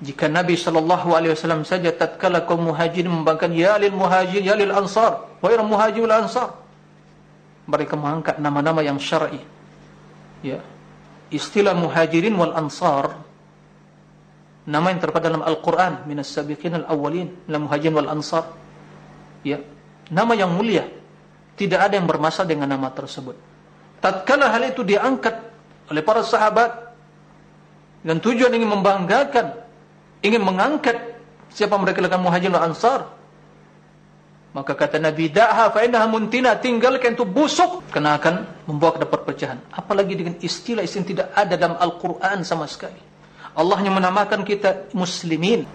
Speaker 1: jika Nabi wasallam saja tatkala kaum muhajirin membangkan ya lil muhajir ya lil ansar wa ya muhajir wal ansar mereka mengangkat nama-nama yang syar'i. Ya. Istilah muhajirin wal ansar nama yang terdapat dalam Al-Qur'an minas sabiqin al-awwalin la muhajirin wal ansar. Ya. Nama yang mulia tidak ada yang bermasalah dengan nama tersebut. Tatkala hal itu diangkat oleh para sahabat dan tujuan ingin membanggakan ingin mengangkat siapa mereka lakukan muhajir dan ansar. Maka kata Nabi da'ha fa innaha muntina tinggalkan itu busuk. Kena akan membawa kepada perpecahan. Apalagi dengan istilah-istilah tidak ada dalam Al-Qur'an sama sekali. Allah hanya menamakan kita muslimin.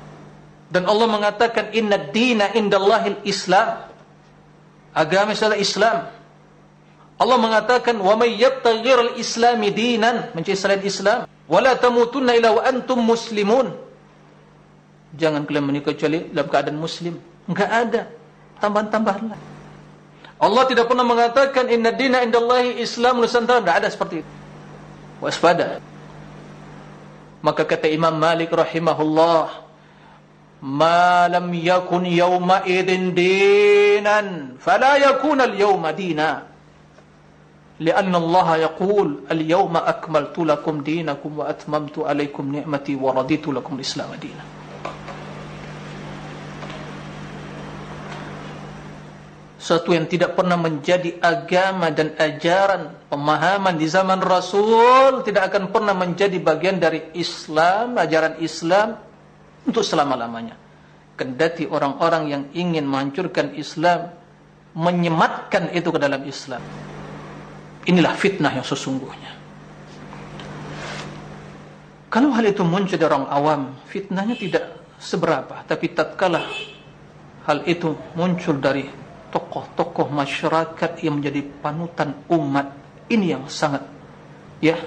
Speaker 1: Dan Allah mengatakan inna dina indallahil islam. Agama adalah Islam. Allah mengatakan wa may yabtaghir al-islami dinan mencari selain Islam. Wala tamutunna illa wa antum muslimun jangan kalian menikah kecuali dalam keadaan muslim. Enggak ada tambahan-tambahan lah. Allah tidak pernah mengatakan inna dina indallahi Islam Nusantara. Tidak ada seperti itu. Waspada. Maka kata Imam Malik rahimahullah, "Ma lam yakun yawma idin dinan, fala yakun al-yawma dina." لأن الله يقول اليوم أكملت لكم دينكم وأتممت عليكم نعمتي ورضيت لكم الإسلام دينا Sesuatu yang tidak pernah menjadi agama dan ajaran pemahaman di zaman Rasul tidak akan pernah menjadi bagian dari Islam, ajaran Islam untuk selama-lamanya. Kendati orang-orang yang ingin menghancurkan Islam menyematkan itu ke dalam Islam. Inilah fitnah yang sesungguhnya. Kalau hal itu muncul dari orang awam, fitnahnya tidak seberapa, tapi tatkala hal itu muncul dari tokoh-tokoh masyarakat yang menjadi panutan umat ini yang sangat ya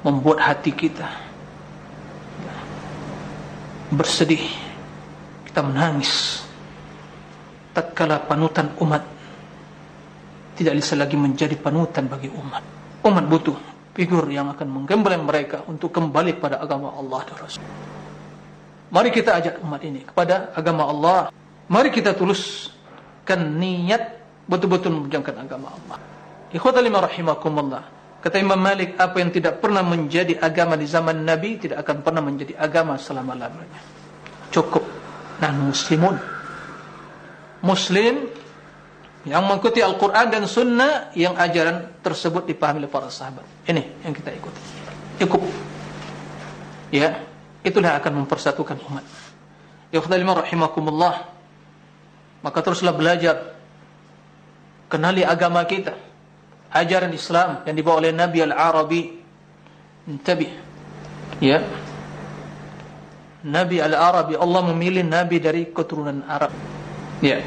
Speaker 1: membuat hati kita bersedih. Kita menangis. Tatkala panutan umat tidak bisa lagi menjadi panutan bagi umat. Umat butuh figur yang akan menggembleng mereka untuk kembali kepada agama Allah dan Rasul. Mari kita ajak umat ini kepada agama Allah Mari kita tuluskan niat betul-betul memperjuangkan agama Allah. Ikhwatal lima rahimakumullah. Kata Imam Malik, apa yang tidak pernah menjadi agama di zaman Nabi, tidak akan pernah menjadi agama selama-lamanya. Cukup. Nah, muslimun. Muslim, Yang mengikuti Al-Quran dan Sunnah yang ajaran tersebut dipahami oleh para sahabat. Ini yang kita ikuti. Cukup. Ya, itulah akan mempersatukan umat. Ya khidalima rahimakumullah. Maka teruslah belajar. Kenali agama kita. Ajaran Islam yang dibawa oleh Nabi Al-Arabi. Intabih. Ya. Nabi Al-Arabi. Allah memilih Nabi dari keturunan Arab. Ya.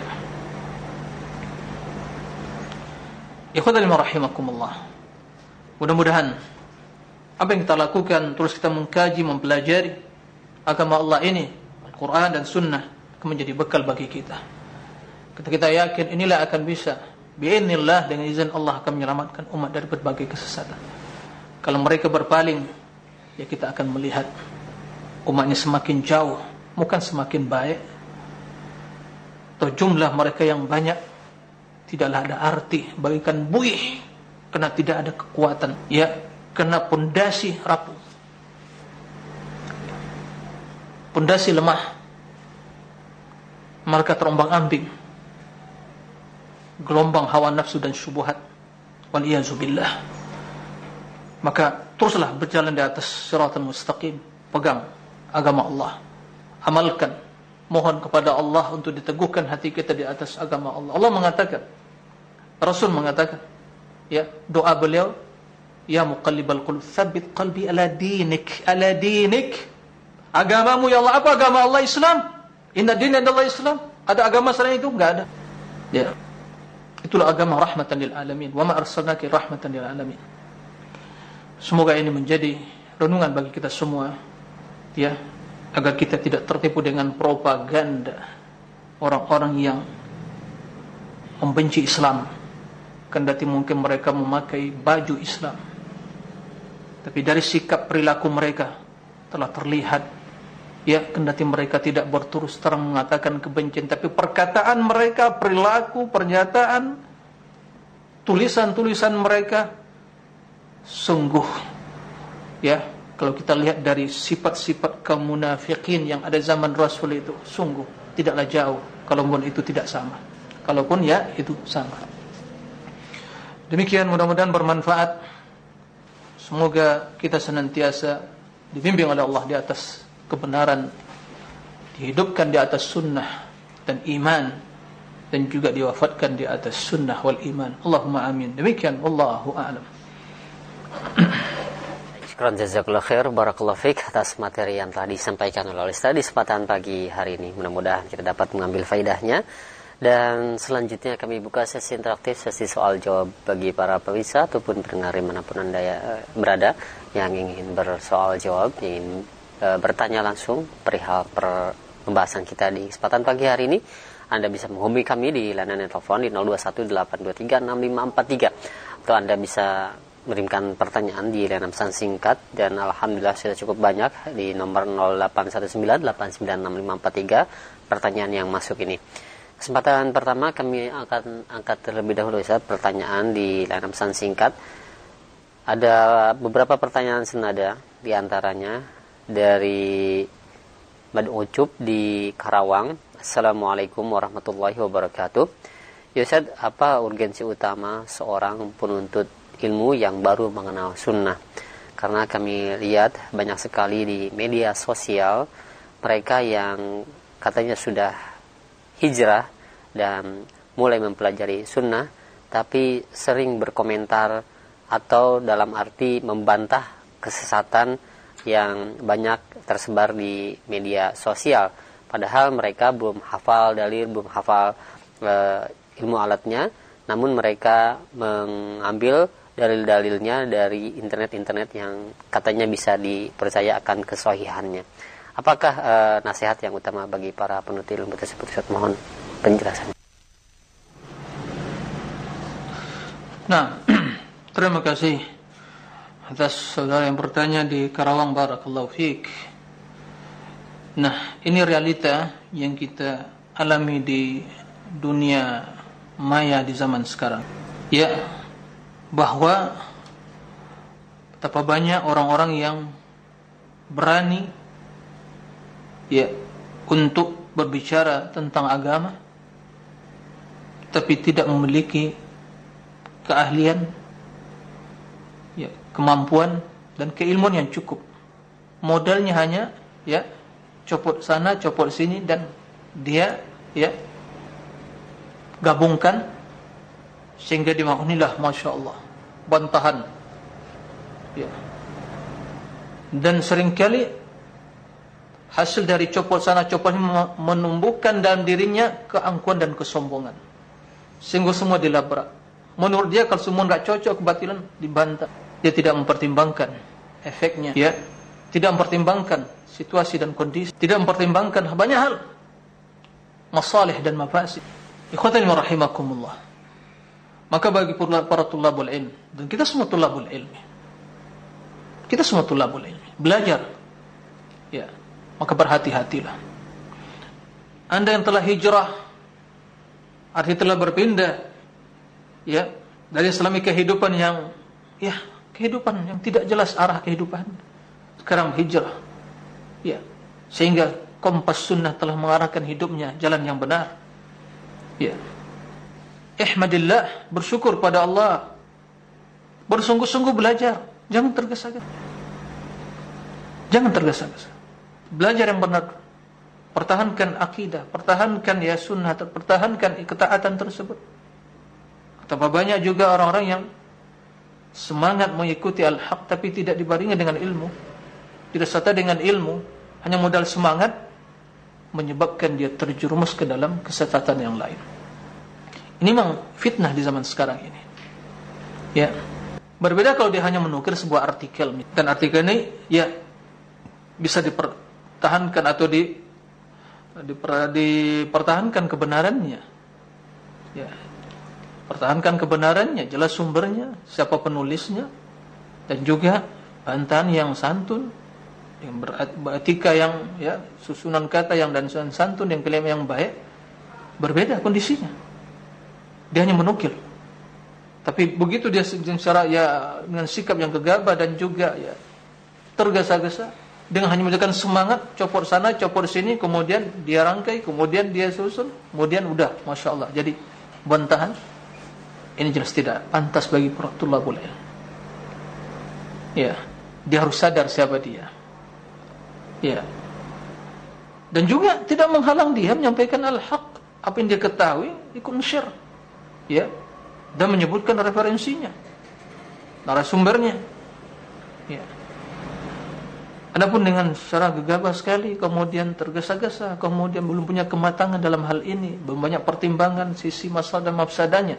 Speaker 1: Ikhwadalimah rahimakumullah Mudah-mudahan Apa yang kita lakukan Terus kita mengkaji, mempelajari Agama Allah ini Al-Quran dan Sunnah Akan menjadi bekal bagi kita Kita kita yakin inilah akan bisa Bi'inillah dengan izin Allah Akan menyelamatkan umat dari berbagai kesesatan. Kalau mereka berpaling Ya kita akan melihat Umatnya semakin jauh Bukan semakin baik. Atau jumlah mereka yang banyak tidaklah ada arti bagikan buih karena tidak ada kekuatan. Ya karena pondasi rapuh. Pondasi lemah. Mereka terombang ambing gelombang hawa nafsu dan syubhat wal billah maka teruslah berjalan di atas siratal mustaqim pegang agama Allah amalkan mohon kepada Allah untuk diteguhkan hati kita di atas agama Allah. Allah mengatakan, Rasul mengatakan, ya doa beliau, ya muqallibal qulub, tsabbit qalbi ala dinik, ala dinik. Agamamu ya Allah apa agama Allah Islam? Inna din adalah Islam. Ada agama selain itu enggak ada. Ya. Itulah agama rahmatan lil alamin. Wa ma arsalnaka rahmatan lil alamin. Semoga ini menjadi renungan bagi kita semua. Ya, agar kita tidak tertipu dengan propaganda orang-orang yang membenci Islam kendati mungkin mereka memakai baju Islam tapi dari sikap perilaku mereka telah terlihat ya kendati mereka tidak berterus terang mengatakan kebencian tapi perkataan mereka perilaku pernyataan tulisan-tulisan mereka sungguh. Ya kalau kita lihat dari sifat-sifat kaum munafikin yang ada zaman Rasul itu sungguh tidaklah jauh. Kalaupun itu tidak sama. Kalaupun ya itu sama. Demikian mudah-mudahan bermanfaat. Semoga kita senantiasa dibimbing oleh Allah di atas kebenaran dihidupkan di atas sunnah dan iman dan juga diwafatkan di atas sunnah wal iman Allahumma amin demikian wallahu a'lam
Speaker 2: Syukran jazakallah khair barakallahu fiik atas materi yang telah disampaikan oleh Ustaz di kesempatan pagi hari ini. Mudah-mudahan kita dapat mengambil faidahnya. Dan selanjutnya kami buka sesi interaktif, sesi soal jawab bagi para pemirsa ataupun pendengar manapun Anda ya, berada yang ingin bersoal jawab, ingin e, bertanya langsung perihal per pembahasan kita di kesempatan pagi hari ini. Anda bisa menghubungi kami di layanan telepon di 0218236543 atau Anda bisa mengirimkan pertanyaan di layanan pesan singkat dan alhamdulillah sudah cukup banyak di nomor 0819896543 pertanyaan yang masuk ini. Kesempatan pertama kami akan angkat terlebih dahulu Ustaz pertanyaan di layanan pesan singkat. Ada beberapa pertanyaan senada di antaranya dari Mad Ucup di Karawang. Assalamualaikum warahmatullahi wabarakatuh. Yusad, ya, apa urgensi utama seorang penuntut ilmu yang baru mengenal sunnah karena kami lihat banyak sekali di media sosial mereka yang katanya sudah hijrah dan mulai mempelajari sunnah tapi sering berkomentar atau dalam arti membantah kesesatan yang banyak tersebar di media sosial padahal mereka belum hafal dalil belum hafal e, ilmu alatnya namun mereka mengambil dalil-dalilnya dari internet-internet yang katanya bisa dipercaya akan kesohihannya. Apakah e, nasihat yang utama bagi para penutur ilmu tersebut? Ustaz mohon penjelasan.
Speaker 1: Nah, terima kasih atas saudara yang bertanya di Karawang Barakallahu Fik. Nah, ini realita yang kita alami di dunia maya di zaman sekarang. Ya, bahwa betapa banyak orang-orang yang berani ya untuk berbicara tentang agama tapi tidak memiliki keahlian kemampuan dan keilmuan yang cukup. Modalnya hanya ya copot sana copot sini dan dia ya gabungkan sehingga dimaknilah masya-Allah bantahan. Ya. Dan seringkali hasil dari copot sana copot ini menumbuhkan dalam dirinya keangkuhan dan kesombongan. Sehingga semua dilabrak. Menurut dia kalau semua enggak cocok kebatilan dibantah dia tidak mempertimbangkan efeknya. Ya. Tidak mempertimbangkan situasi dan kondisi. Tidak mempertimbangkan banyak hal. Masalih dan mafasid. Ikhwatani rahimakumullah. Maka bagi para tulabul ilm. Dan kita semua tulabul ilmi kita semua tulabul ilmi belajar. Ya. Maka berhati-hatilah. Anda yang telah hijrah artinya telah berpindah ya dari selami kehidupan yang ya kehidupan yang tidak jelas arah kehidupan. Sekarang hijrah. Ya. Sehingga kompas sunnah telah mengarahkan hidupnya jalan yang benar. Ya. Ihmadillah bersyukur pada Allah. Bersungguh-sungguh belajar. Jangan tergesa-gesa. Jangan tergesa-gesa. Belajar yang benar. Pertahankan akidah pertahankan ya sunnah pertahankan ketaatan tersebut. Betapa banyak juga orang-orang yang semangat mengikuti al-haq tapi tidak dibaringi dengan ilmu. Tidak serta dengan ilmu hanya modal semangat menyebabkan dia terjerumus ke dalam kesesatan yang lain. Ini memang fitnah di zaman sekarang ini. Ya berbeda kalau dia hanya menukir sebuah artikel. Dan artikel ini ya bisa dipertahankan atau di diper, dipertahankan kebenarannya. Ya pertahankan kebenarannya, jelas sumbernya, siapa penulisnya, dan juga bantahan yang santun, yang beretika yang ya susunan kata yang dan santun yang kelima yang baik, berbeda kondisinya. Dia hanya menukil. Tapi begitu dia secara ya dengan sikap yang gegabah dan juga ya tergesa-gesa dengan hanya menunjukkan semangat copot sana copot sini kemudian dia rangkai kemudian dia susun kemudian udah masya Allah jadi bantahan ini jelas tidak pantas bagi tulabul ilm. Ya, dia harus sadar siapa dia. Ya. Dan juga tidak menghalang dia menyampaikan al-haq apa yang dia ketahui ikut share. Ya. Dan menyebutkan referensinya. Narasumbernya. Ya. Adapun dengan secara gegabah sekali kemudian tergesa-gesa kemudian belum punya kematangan dalam hal ini, banyak pertimbangan sisi masalah dan mafsadanya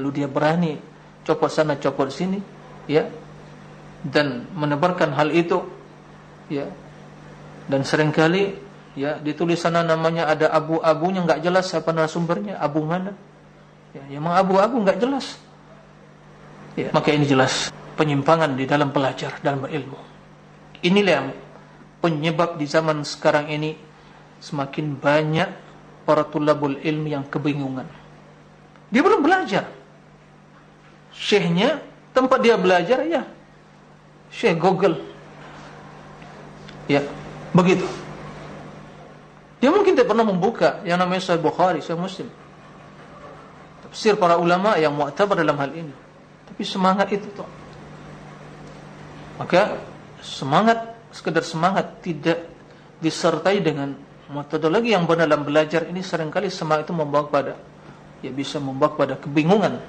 Speaker 1: lalu dia berani copot sana copot sini ya. Dan menebarkan hal itu ya. Dan seringkali ya ditulis sana namanya ada abu-abunya enggak jelas siapa narasumbernya abu mana. Ya memang abu-abu enggak jelas. Ya maka ini jelas penyimpangan di dalam belajar dalam berilmu. Inilah yang penyebab di zaman sekarang ini semakin banyak para tulabul ilmi yang kebingungan. Dia belum belajar syekhnya tempat dia belajar ya. Syekh Google ya begitu. Dia mungkin tidak pernah membuka yang namanya Sahih Bukhari Sahih Muslim. Tafsir para ulama yang mu'tabar dalam hal ini. Tapi semangat itu tuh maka semangat sekedar semangat tidak disertai dengan metodologi yang benar dalam belajar ini seringkali semangat itu membawa kepada ya bisa membawa kepada kebingungan. ya.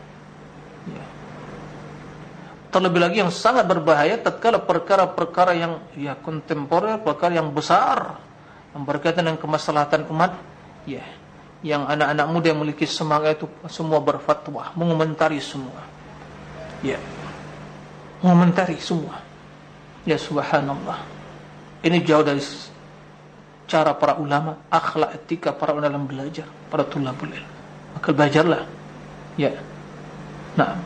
Speaker 1: Terlebih lagi yang sangat berbahaya tatkala perkara-perkara yang ya kontemporer, perkara yang besar yang berkaitan dengan kemaslahatan umat, ya, yang anak-anak muda yang memiliki semangat itu semua berfatwa, mengomentari semua. Ya. Mengomentari semua. Ya subhanallah. Ini jauh dari cara para ulama, akhlak etika para ulama dalam belajar, para tulabul ilm. Maka belajarlah. Ya. Nah,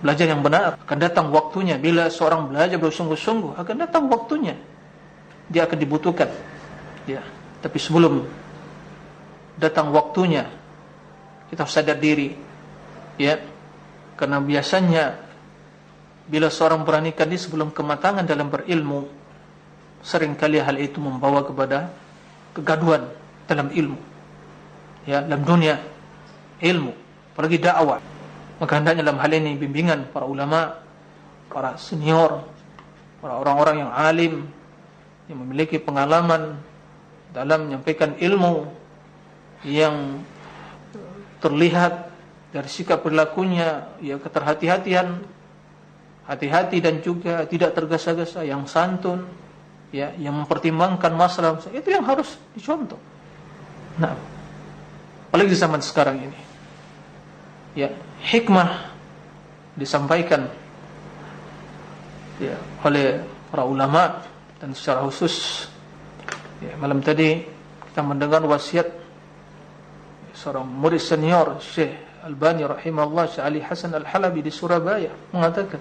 Speaker 1: belajar yang benar akan datang waktunya. Bila seorang belajar bersungguh-sungguh akan datang waktunya. Dia akan dibutuhkan. Ya. Tapi sebelum datang waktunya kita harus sadar diri. Ya. Karena biasanya bila seorang beranikan diri sebelum kematangan dalam berilmu seringkali hal itu membawa kepada kegaduhan dalam ilmu. Ya dalam dunia ilmu. Apalagi dakwah maka hendaknya dalam hal ini bimbingan para ulama para senior para orang-orang yang alim yang memiliki pengalaman dalam menyampaikan ilmu yang terlihat dari sikap perilakunya ya keterhati-hatian hati-hati dan juga tidak tergesa-gesa yang santun ya yang mempertimbangkan masalah. Itu yang harus dicontoh. Nah apalagi di zaman sekarang ini ya hikmah disampaikan ya oleh para ulama dan secara khusus ya, malam tadi kita mendengar wasiat seorang murid senior Syekh Albani rahimahullah Syekh Ali Hasan Al-Halabi di Surabaya mengatakan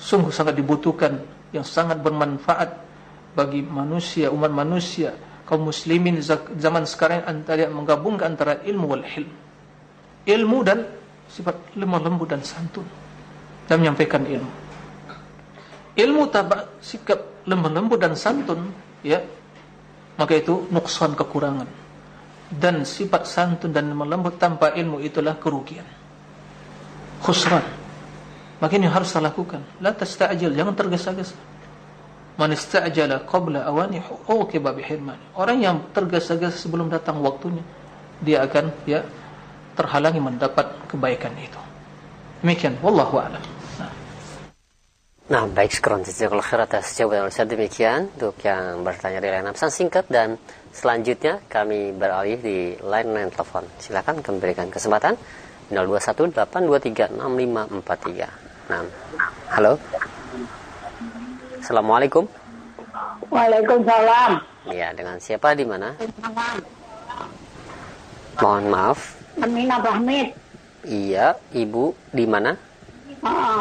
Speaker 1: sungguh sangat dibutuhkan yang sangat bermanfaat bagi manusia umat manusia kaum muslimin zaman sekarang antara menggabungkan antara ilmu wal hilm ilmu dan sifat lemah lembut dan santun. Dan menyampaikan ilmu. Ilmu tanpa sikap lemah lembut dan santun ya maka itu nuksan kekurangan. Dan sifat santun dan lemah lembut tanpa ilmu itulah kerugian. Khusran. Maka ini harus lakukan. La tasta'jil jangan tergesa-gesa. Man ista'jala qabla awani uqiba bihirmani. Orang yang tergesa-gesa sebelum datang waktunya dia akan ya terhalangi mendapat kebaikan itu demikian wallahu a'lam
Speaker 2: Nah, baik sekarang jazakallahu khair atas jawaban Ustaz demikian untuk yang bertanya di layanan pesan singkat dan selanjutnya kami beralih di line telepon. Silakan kami berikan kesempatan 0218236543. Nah, halo. Assalamualaikum.
Speaker 3: Waalaikumsalam.
Speaker 2: Ya, dengan siapa di mana? Mohon maaf.
Speaker 3: Aminah Bahmid.
Speaker 2: Iya, Ibu di mana?
Speaker 3: Oh.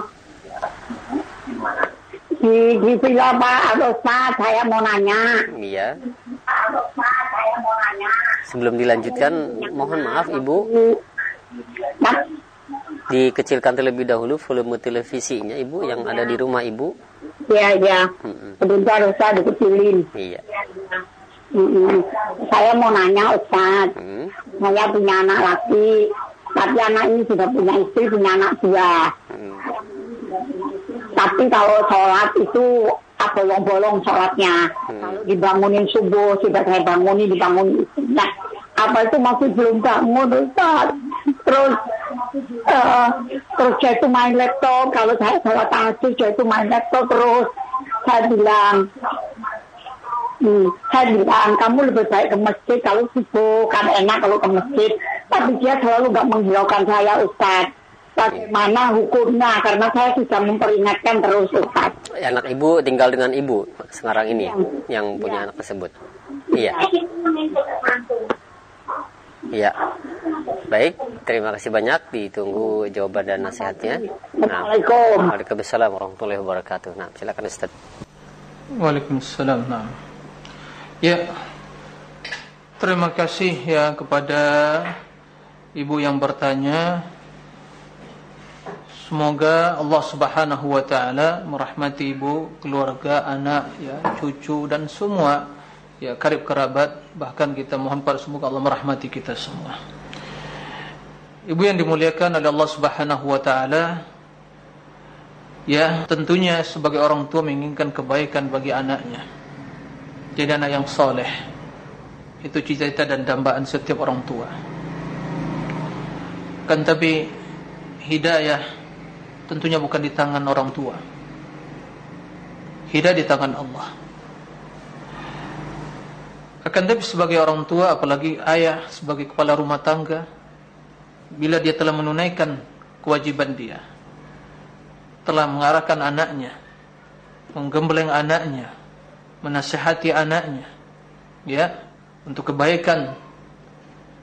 Speaker 3: Di di Villa Pak Ustaz, saya mau nanya.
Speaker 2: Iya.
Speaker 3: Saya mau nanya.
Speaker 2: Sebelum dilanjutkan, mohon maaf Ibu,
Speaker 3: Nah,
Speaker 2: dikecilkan terlebih dahulu volume televisinya Ibu yang ada di rumah Ibu.
Speaker 3: ya ya.
Speaker 2: Mm-mm.
Speaker 3: Sebentar Ustaz dikecilin.
Speaker 2: Iya.
Speaker 3: Mm-mm. Saya mau nanya Ustaz.
Speaker 2: Hmm.
Speaker 3: Saya punya anak laki, tapi anak ini sudah punya istri, punya anak dua.
Speaker 2: Hmm.
Speaker 3: Tapi kalau sholat itu bolong-bolong sholatnya.
Speaker 2: Hmm.
Speaker 3: Kalau dibangunin subuh, sudah saya bangunin, dibangunin. Nah, apa itu masih belum bangun, Ustaz. Terus, eh, terus saya itu main laptop. Kalau saya sholat tahajud, saya itu main laptop terus. Saya bilang, hmm, saya bilang, kamu lebih baik ke masjid kalau sibuk, kan enak kalau ke masjid. Tapi dia selalu nggak menghiraukan saya, Ustaz. Bagaimana hukumnya? Karena saya sudah memperingatkan terus, Ustaz.
Speaker 2: Anak Ibu tinggal dengan Ibu sekarang ini yang punya anak tersebut. Iya. Iya. Baik, terima kasih banyak. Ditunggu jawaban dan nasihatnya. Nah,
Speaker 3: Assalamualaikum.
Speaker 2: Waalaikumsalam warahmatullahi wabarakatuh. Nah, silakan Ustaz.
Speaker 1: Waalaikumsalam. Nah. Ya. Terima kasih ya kepada ibu yang bertanya. Semoga Allah Subhanahu wa taala merahmati ibu, keluarga, anak, ya, cucu dan semua ya karib kerabat, bahkan kita mohon pada semoga Allah merahmati kita semua. Ibu yang dimuliakan oleh Allah Subhanahu wa taala, ya tentunya sebagai orang tua menginginkan kebaikan bagi anaknya. Jadi anak yang soleh itu cita-cita dan dambaan setiap orang tua. Kan tapi hidayah tentunya bukan di tangan orang tua. Hidayah di tangan Allah. Akan tapi sebagai orang tua apalagi ayah sebagai kepala rumah tangga bila dia telah menunaikan kewajiban dia telah mengarahkan anaknya menggembleng anaknya menasihati anaknya ya untuk kebaikan.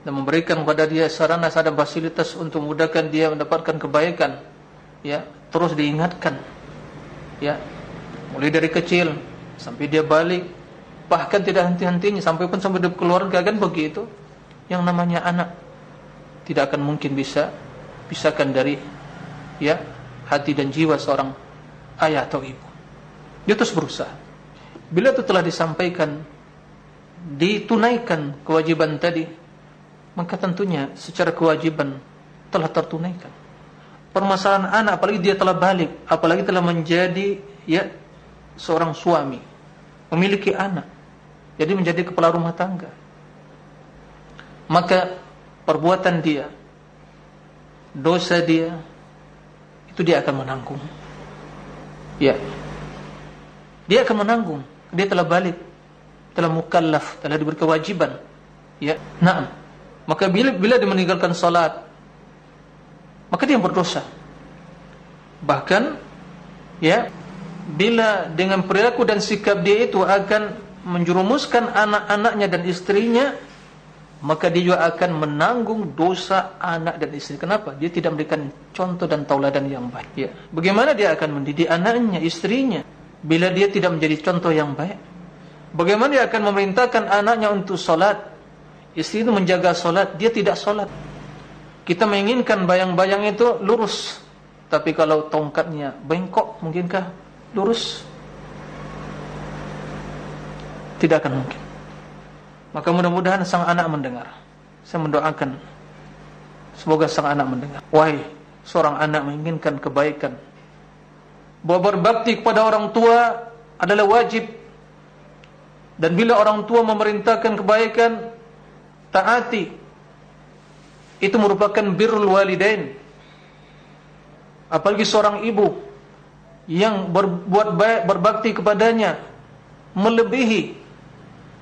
Speaker 1: Dan memberikan kepada dia sarana dan fasilitas untuk memudahkan dia mendapatkan kebaikan ya terus diingatkan ya mulai dari kecil sampai dia balik. Bahkan tidak henti-hentinya sampai pun sampai keluarga kan begitu. Yang namanya anak tidak akan mungkin bisa pisahkan dari ya hati dan jiwa seorang ayah atau ibu. Dia terus berusaha bila itu telah disampaikan ditunaikan kewajiban tadi maka tentunya secara kewajiban telah tertunaikan. Permasalahan anak apalagi dia telah balik, apalagi telah menjadi ya seorang suami, memiliki anak. Jadi menjadi kepala rumah tangga. Maka perbuatan dia dosa dia itu dia akan menanggung. Ya. Dia akan menanggung. Dia telah balik, telah mukallaf, telah diberi kewajiban. Ya. Naam. Maka bila bila dia meninggalkan salat, maka dia berdosa. Bahkan ya, bila dengan perilaku dan sikap dia itu akan menjerumuskan anak-anaknya dan istrinya maka dia juga akan menanggung dosa anak dan istri. Kenapa? Dia tidak memberikan contoh dan tauladan yang baik. Ya. Bagaimana dia akan mendidik anaknya, istrinya, bila dia tidak menjadi contoh yang baik? Bagaimana dia akan memerintahkan anaknya untuk solat? Istri itu menjaga solat, dia tidak solat. Kita menginginkan bayang-bayang itu lurus. Tapi kalau tongkatnya bengkok, mungkinkah lurus? Tidak akan mungkin. Maka mudah-mudahan sang anak mendengar. Saya mendoakan semoga sang anak mendengar. Wahai seorang anak menginginkan kebaikan, bahwa berbakti kepada orang tua adalah wajib. Dan bila orang tua memerintahkan kebaikan, taati. Itu merupakan birrul walidain. Apalagi seorang ibu yang berbuat baik berbakti kepadanya melebihi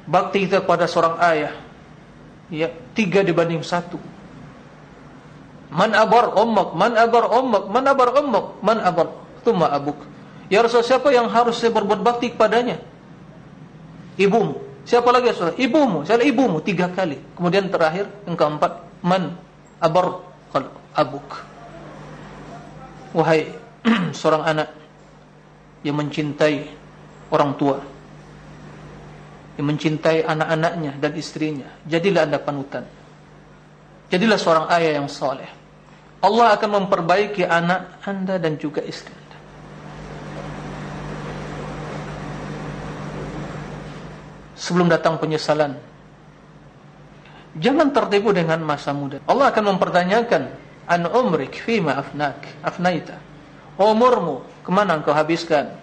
Speaker 1: bakti kita kepada seorang ayah ya tiga dibanding satu man abar ummak man abar ummak man abar ummak man abar thumma abuk ya rasul siapa yang harus saya berbuat bakti kepadanya? Ibumu. Siapa lagi rasul? Ibumu. Saya ibumu tiga kali. Kemudian terakhir yang keempat man abar abuk. Wahai seorang anak yang mencintai orang tua yang mencintai anak-anaknya dan istrinya. Jadilah anda panutan. Jadilah seorang ayah yang soleh. Allah akan memperbaiki anak anda dan juga istri Sebelum datang penyesalan, jangan tertipu dengan masa muda. Allah akan mempertanyakan, an umrik fima afnak, afnaita. Umurmu kemana engkau habiskan?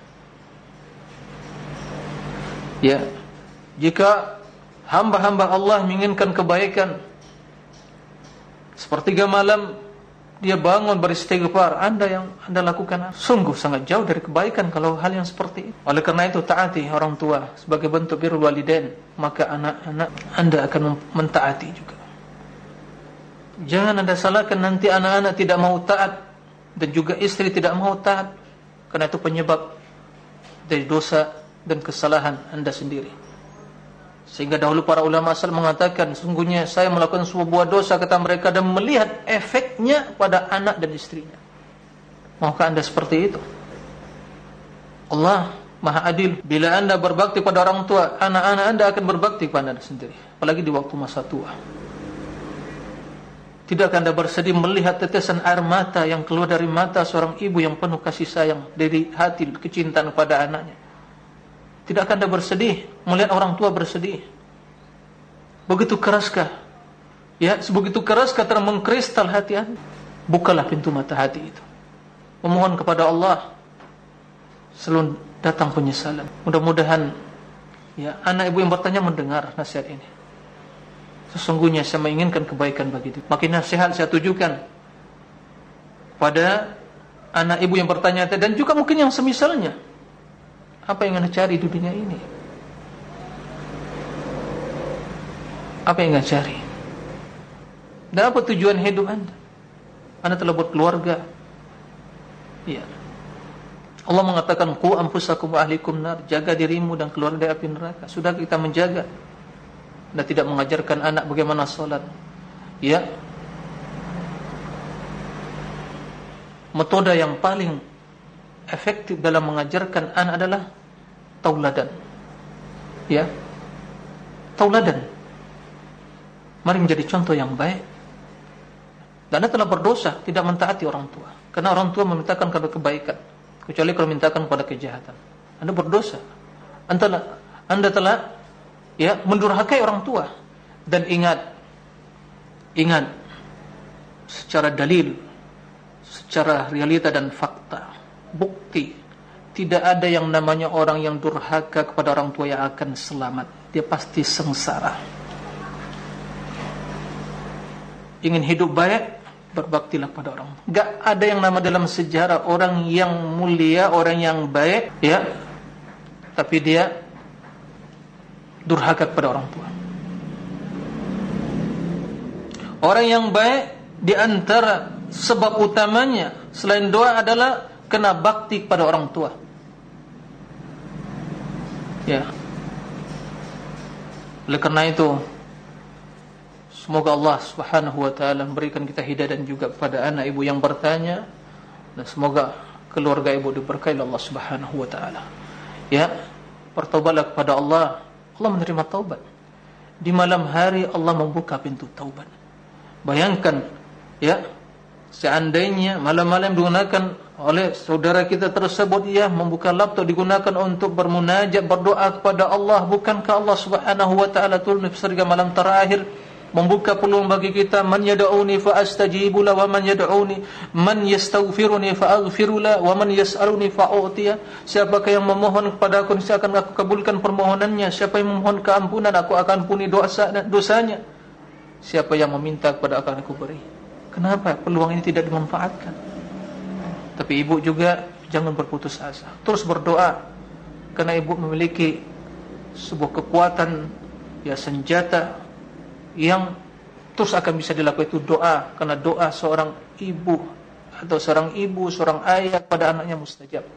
Speaker 1: Ya, jika hamba-hamba Allah menginginkan kebaikan sepertiga malam dia bangun beristighfar anda yang anda lakukan. Sungguh sangat jauh dari kebaikan kalau hal yang seperti itu oleh karena itu taati orang tua sebagai bentuk birrul walidain maka anak-anak anda akan mentaati juga. Jangan anda salahkan nanti anak-anak tidak mau taat dan juga istri tidak mau taat. Karena itu penyebab dari dosa dan kesalahan anda sendiri Sehingga dahulu para ulama asal mengatakan Sungguhnya saya melakukan sebuah dosa kata mereka Dan melihat efeknya pada anak dan istrinya. Maukah anda seperti itu? Allah maha adil. Bila anda berbakti pada orang tua Anak-anak anda akan berbakti kepada anda sendiri. Apalagi di waktu masa tua. Tidakkah anda bersedih melihat tetesan air mata Yang keluar dari mata seorang ibu yang penuh kasih sayang Dari hati kecintaan kepada anaknya tidak akan anda bersedih melihat orang tua bersedih. Begitu keraskah? Ya, sebegitu keraskah terang mengkristal hati anda? Bukalah pintu mata hati itu. Memohon kepada Allah selalu datang penyesalan. Mudah-mudahan ya anak ibu yang bertanya mendengar nasihat ini. Sesungguhnya saya menginginkan kebaikan bagi dia. Makin nasihat saya tujukan pada anak ibu yang bertanya dan juga mungkin yang semisalnya. Apa yang anda cari di dunia ini? Apa yang anda cari? Dan apa tujuan hidup anda? Anda telah buat keluarga. Ya. Allah mengatakan ku anfusakum ahlikum nar, jaga dirimu dan keluarga api neraka. Sudah kita menjaga dan tidak mengajarkan anak bagaimana salat. Ya. Metode yang paling efektif dalam mengajarkan anak adalah tauladan. Ya. Tauladan. Mari menjadi contoh yang baik. Dan anda telah berdosa tidak mentaati orang tua. Karena orang tua memintakan kepada kebaikan. Kecuali kalau memintakan kepada kejahatan. Anda berdosa. Anda telah, anda telah ya, mendurhakai orang tua. Dan ingat. Ingat. secara dalil, secara realita dan fakta, bukti tidak ada yang namanya orang yang durhaka kepada orang tua yang akan selamat. Dia pasti sengsara. Ingin hidup baik, berbaktilah pada orang. Gak ada yang nama dalam sejarah orang yang mulia, orang yang baik, ya, tapi dia durhaka kepada orang tua. Orang yang baik di antara sebab utamanya selain doa adalah kena bakti kepada orang tua. Ya. Oleh kerana itu semoga Allah Subhanahu wa taala memberikan kita hidayah dan juga kepada anak ibu yang bertanya dan semoga keluarga ibu diberkahi Allah Subhanahu wa taala. Ya, bertobatlah kepada Allah. Allah menerima taubat. Di malam hari Allah membuka pintu taubat. Bayangkan ya, seandainya malam-malam digunakan oleh saudara kita tersebut ia membuka laptop digunakan untuk bermunajat berdoa kepada Allah. Bukankah Allah Subhanahu wa taala turun di malam terakhir? Membuka peluang bagi kita. Man yad'uni fa astajibu la wa man yad'uni. Man yastaghfiruni fa aghfiru la wa man yas'aluni fa u'tiya. Siapakah yang memohon kepada aku saya akan aku kabulkan permohonannya. Siapa yang memohon keampunan aku akan ampuni dosa dosanya. Siapa yang meminta kepada akan aku beri. Kenapa peluang ini tidak dimanfaatkan tapi ibu juga jangan berputus asa. Terus berdoa. Karena ibu memiliki sebuah kekuatan, ya senjata yang terus akan bisa dilakukan itu doa. Karena doa seorang ibu atau seorang ibu, seorang ayah pada anaknya mustajab.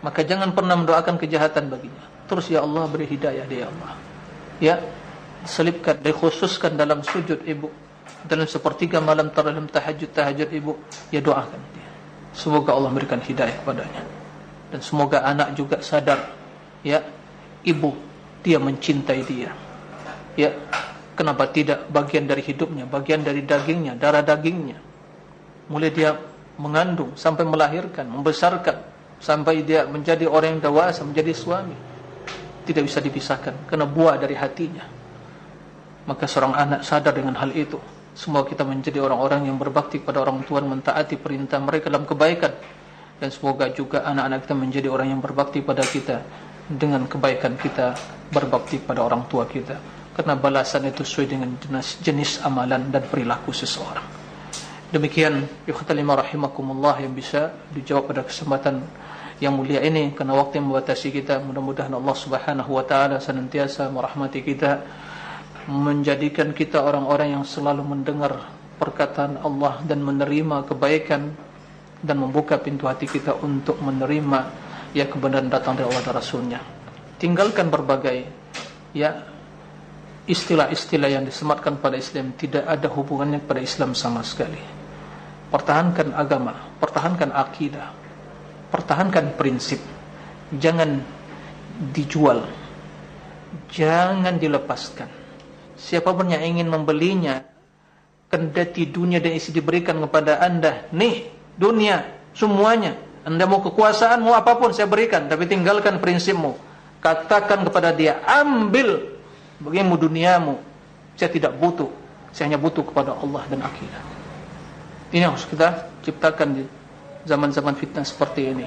Speaker 1: Maka jangan pernah mendoakan kejahatan baginya. Terus ya Allah beri hidayah dia ya Allah. Ya, selipkan, dikhususkan dalam sujud ibu. Dalam sepertiga malam terdalam tahajud-tahajud ibu. Ya doakan dia. Semoga Allah memberikan hidayah kepadanya. Dan semoga anak juga sadar Ya Ibu Dia mencintai dia. Ya Kenapa tidak bagian dari hidupnya Bagian dari dagingnya Darah dagingnya. Mulai dia mengandung Sampai melahirkan Membesarkan Sampai dia menjadi orang yang dewasa Menjadi suami. Tidak bisa dipisahkan Karena buah dari hatinya. Maka seorang anak sadar dengan hal itu Semoga kita menjadi orang-orang yang berbakti kepada orang tua mentaati perintah mereka dalam kebaikan. Dan semoga juga anak-anak kita menjadi orang yang berbakti pada kita dengan kebaikan kita berbakti pada orang tua kita. Karena balasan itu sesuai dengan jenis, jenis amalan dan perilaku seseorang. Demikian yukhtalima rahimakumullah yang bisa dijawab pada kesempatan yang mulia ini. Karena waktu yang membatasi kita mudah-mudahan Allah subhanahu wa ta'ala senantiasa merahmati kita menjadikan kita orang-orang yang selalu mendengar perkataan Allah dan menerima kebaikan dan membuka pintu hati kita untuk menerima ya kebenaran datang dari Allah dan Rasulnya. Tinggalkan berbagai ya istilah-istilah yang disematkan pada Islam. Tidak ada hubungannya pada Islam sama sekali. Pertahankan agama pertahankan akidah pertahankan prinsip. Jangan dijual jangan dilepaskan siapapun yang ingin membelinya kendati dunia dan isi diberikan kepada anda nih dunia semuanya. Anda mau kekuasaan mau apapun saya berikan tapi tinggalkan prinsipmu. Katakan kepada dia ambil bagimu duniamu. Saya tidak butuh saya hanya butuh kepada Allah dan akhirat. Ini harus kita ciptakan di zaman-zaman fitnah seperti ini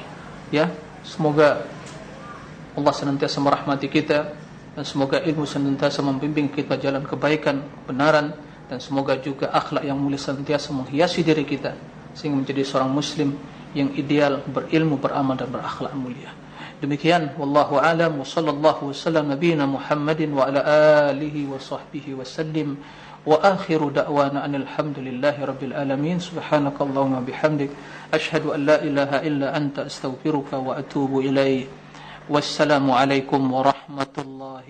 Speaker 1: ya. Semoga Allah senantiasa merahmati kita dan semoga ilmu senantiasa membimbing kita jalan kebaikan, kebenaran dan semoga juga akhlak yang mulia senantiasa menghiasi diri kita sehingga menjadi seorang muslim yang ideal, berilmu, beramal dan berakhlak mulia. Demikian wallahu alam wa sallallahu wasallam nabiyina Muhammadin wa ala alihi wa sahbihi wa sallim. Wa akhiru da'wana anil hamdulillahi rabbil alamin. Subhanakallahumma bihamdik. Ashhadu an la ilaha illa anta astaghfiruka wa atubu ilaik wassalamu alaikum warahmatullahi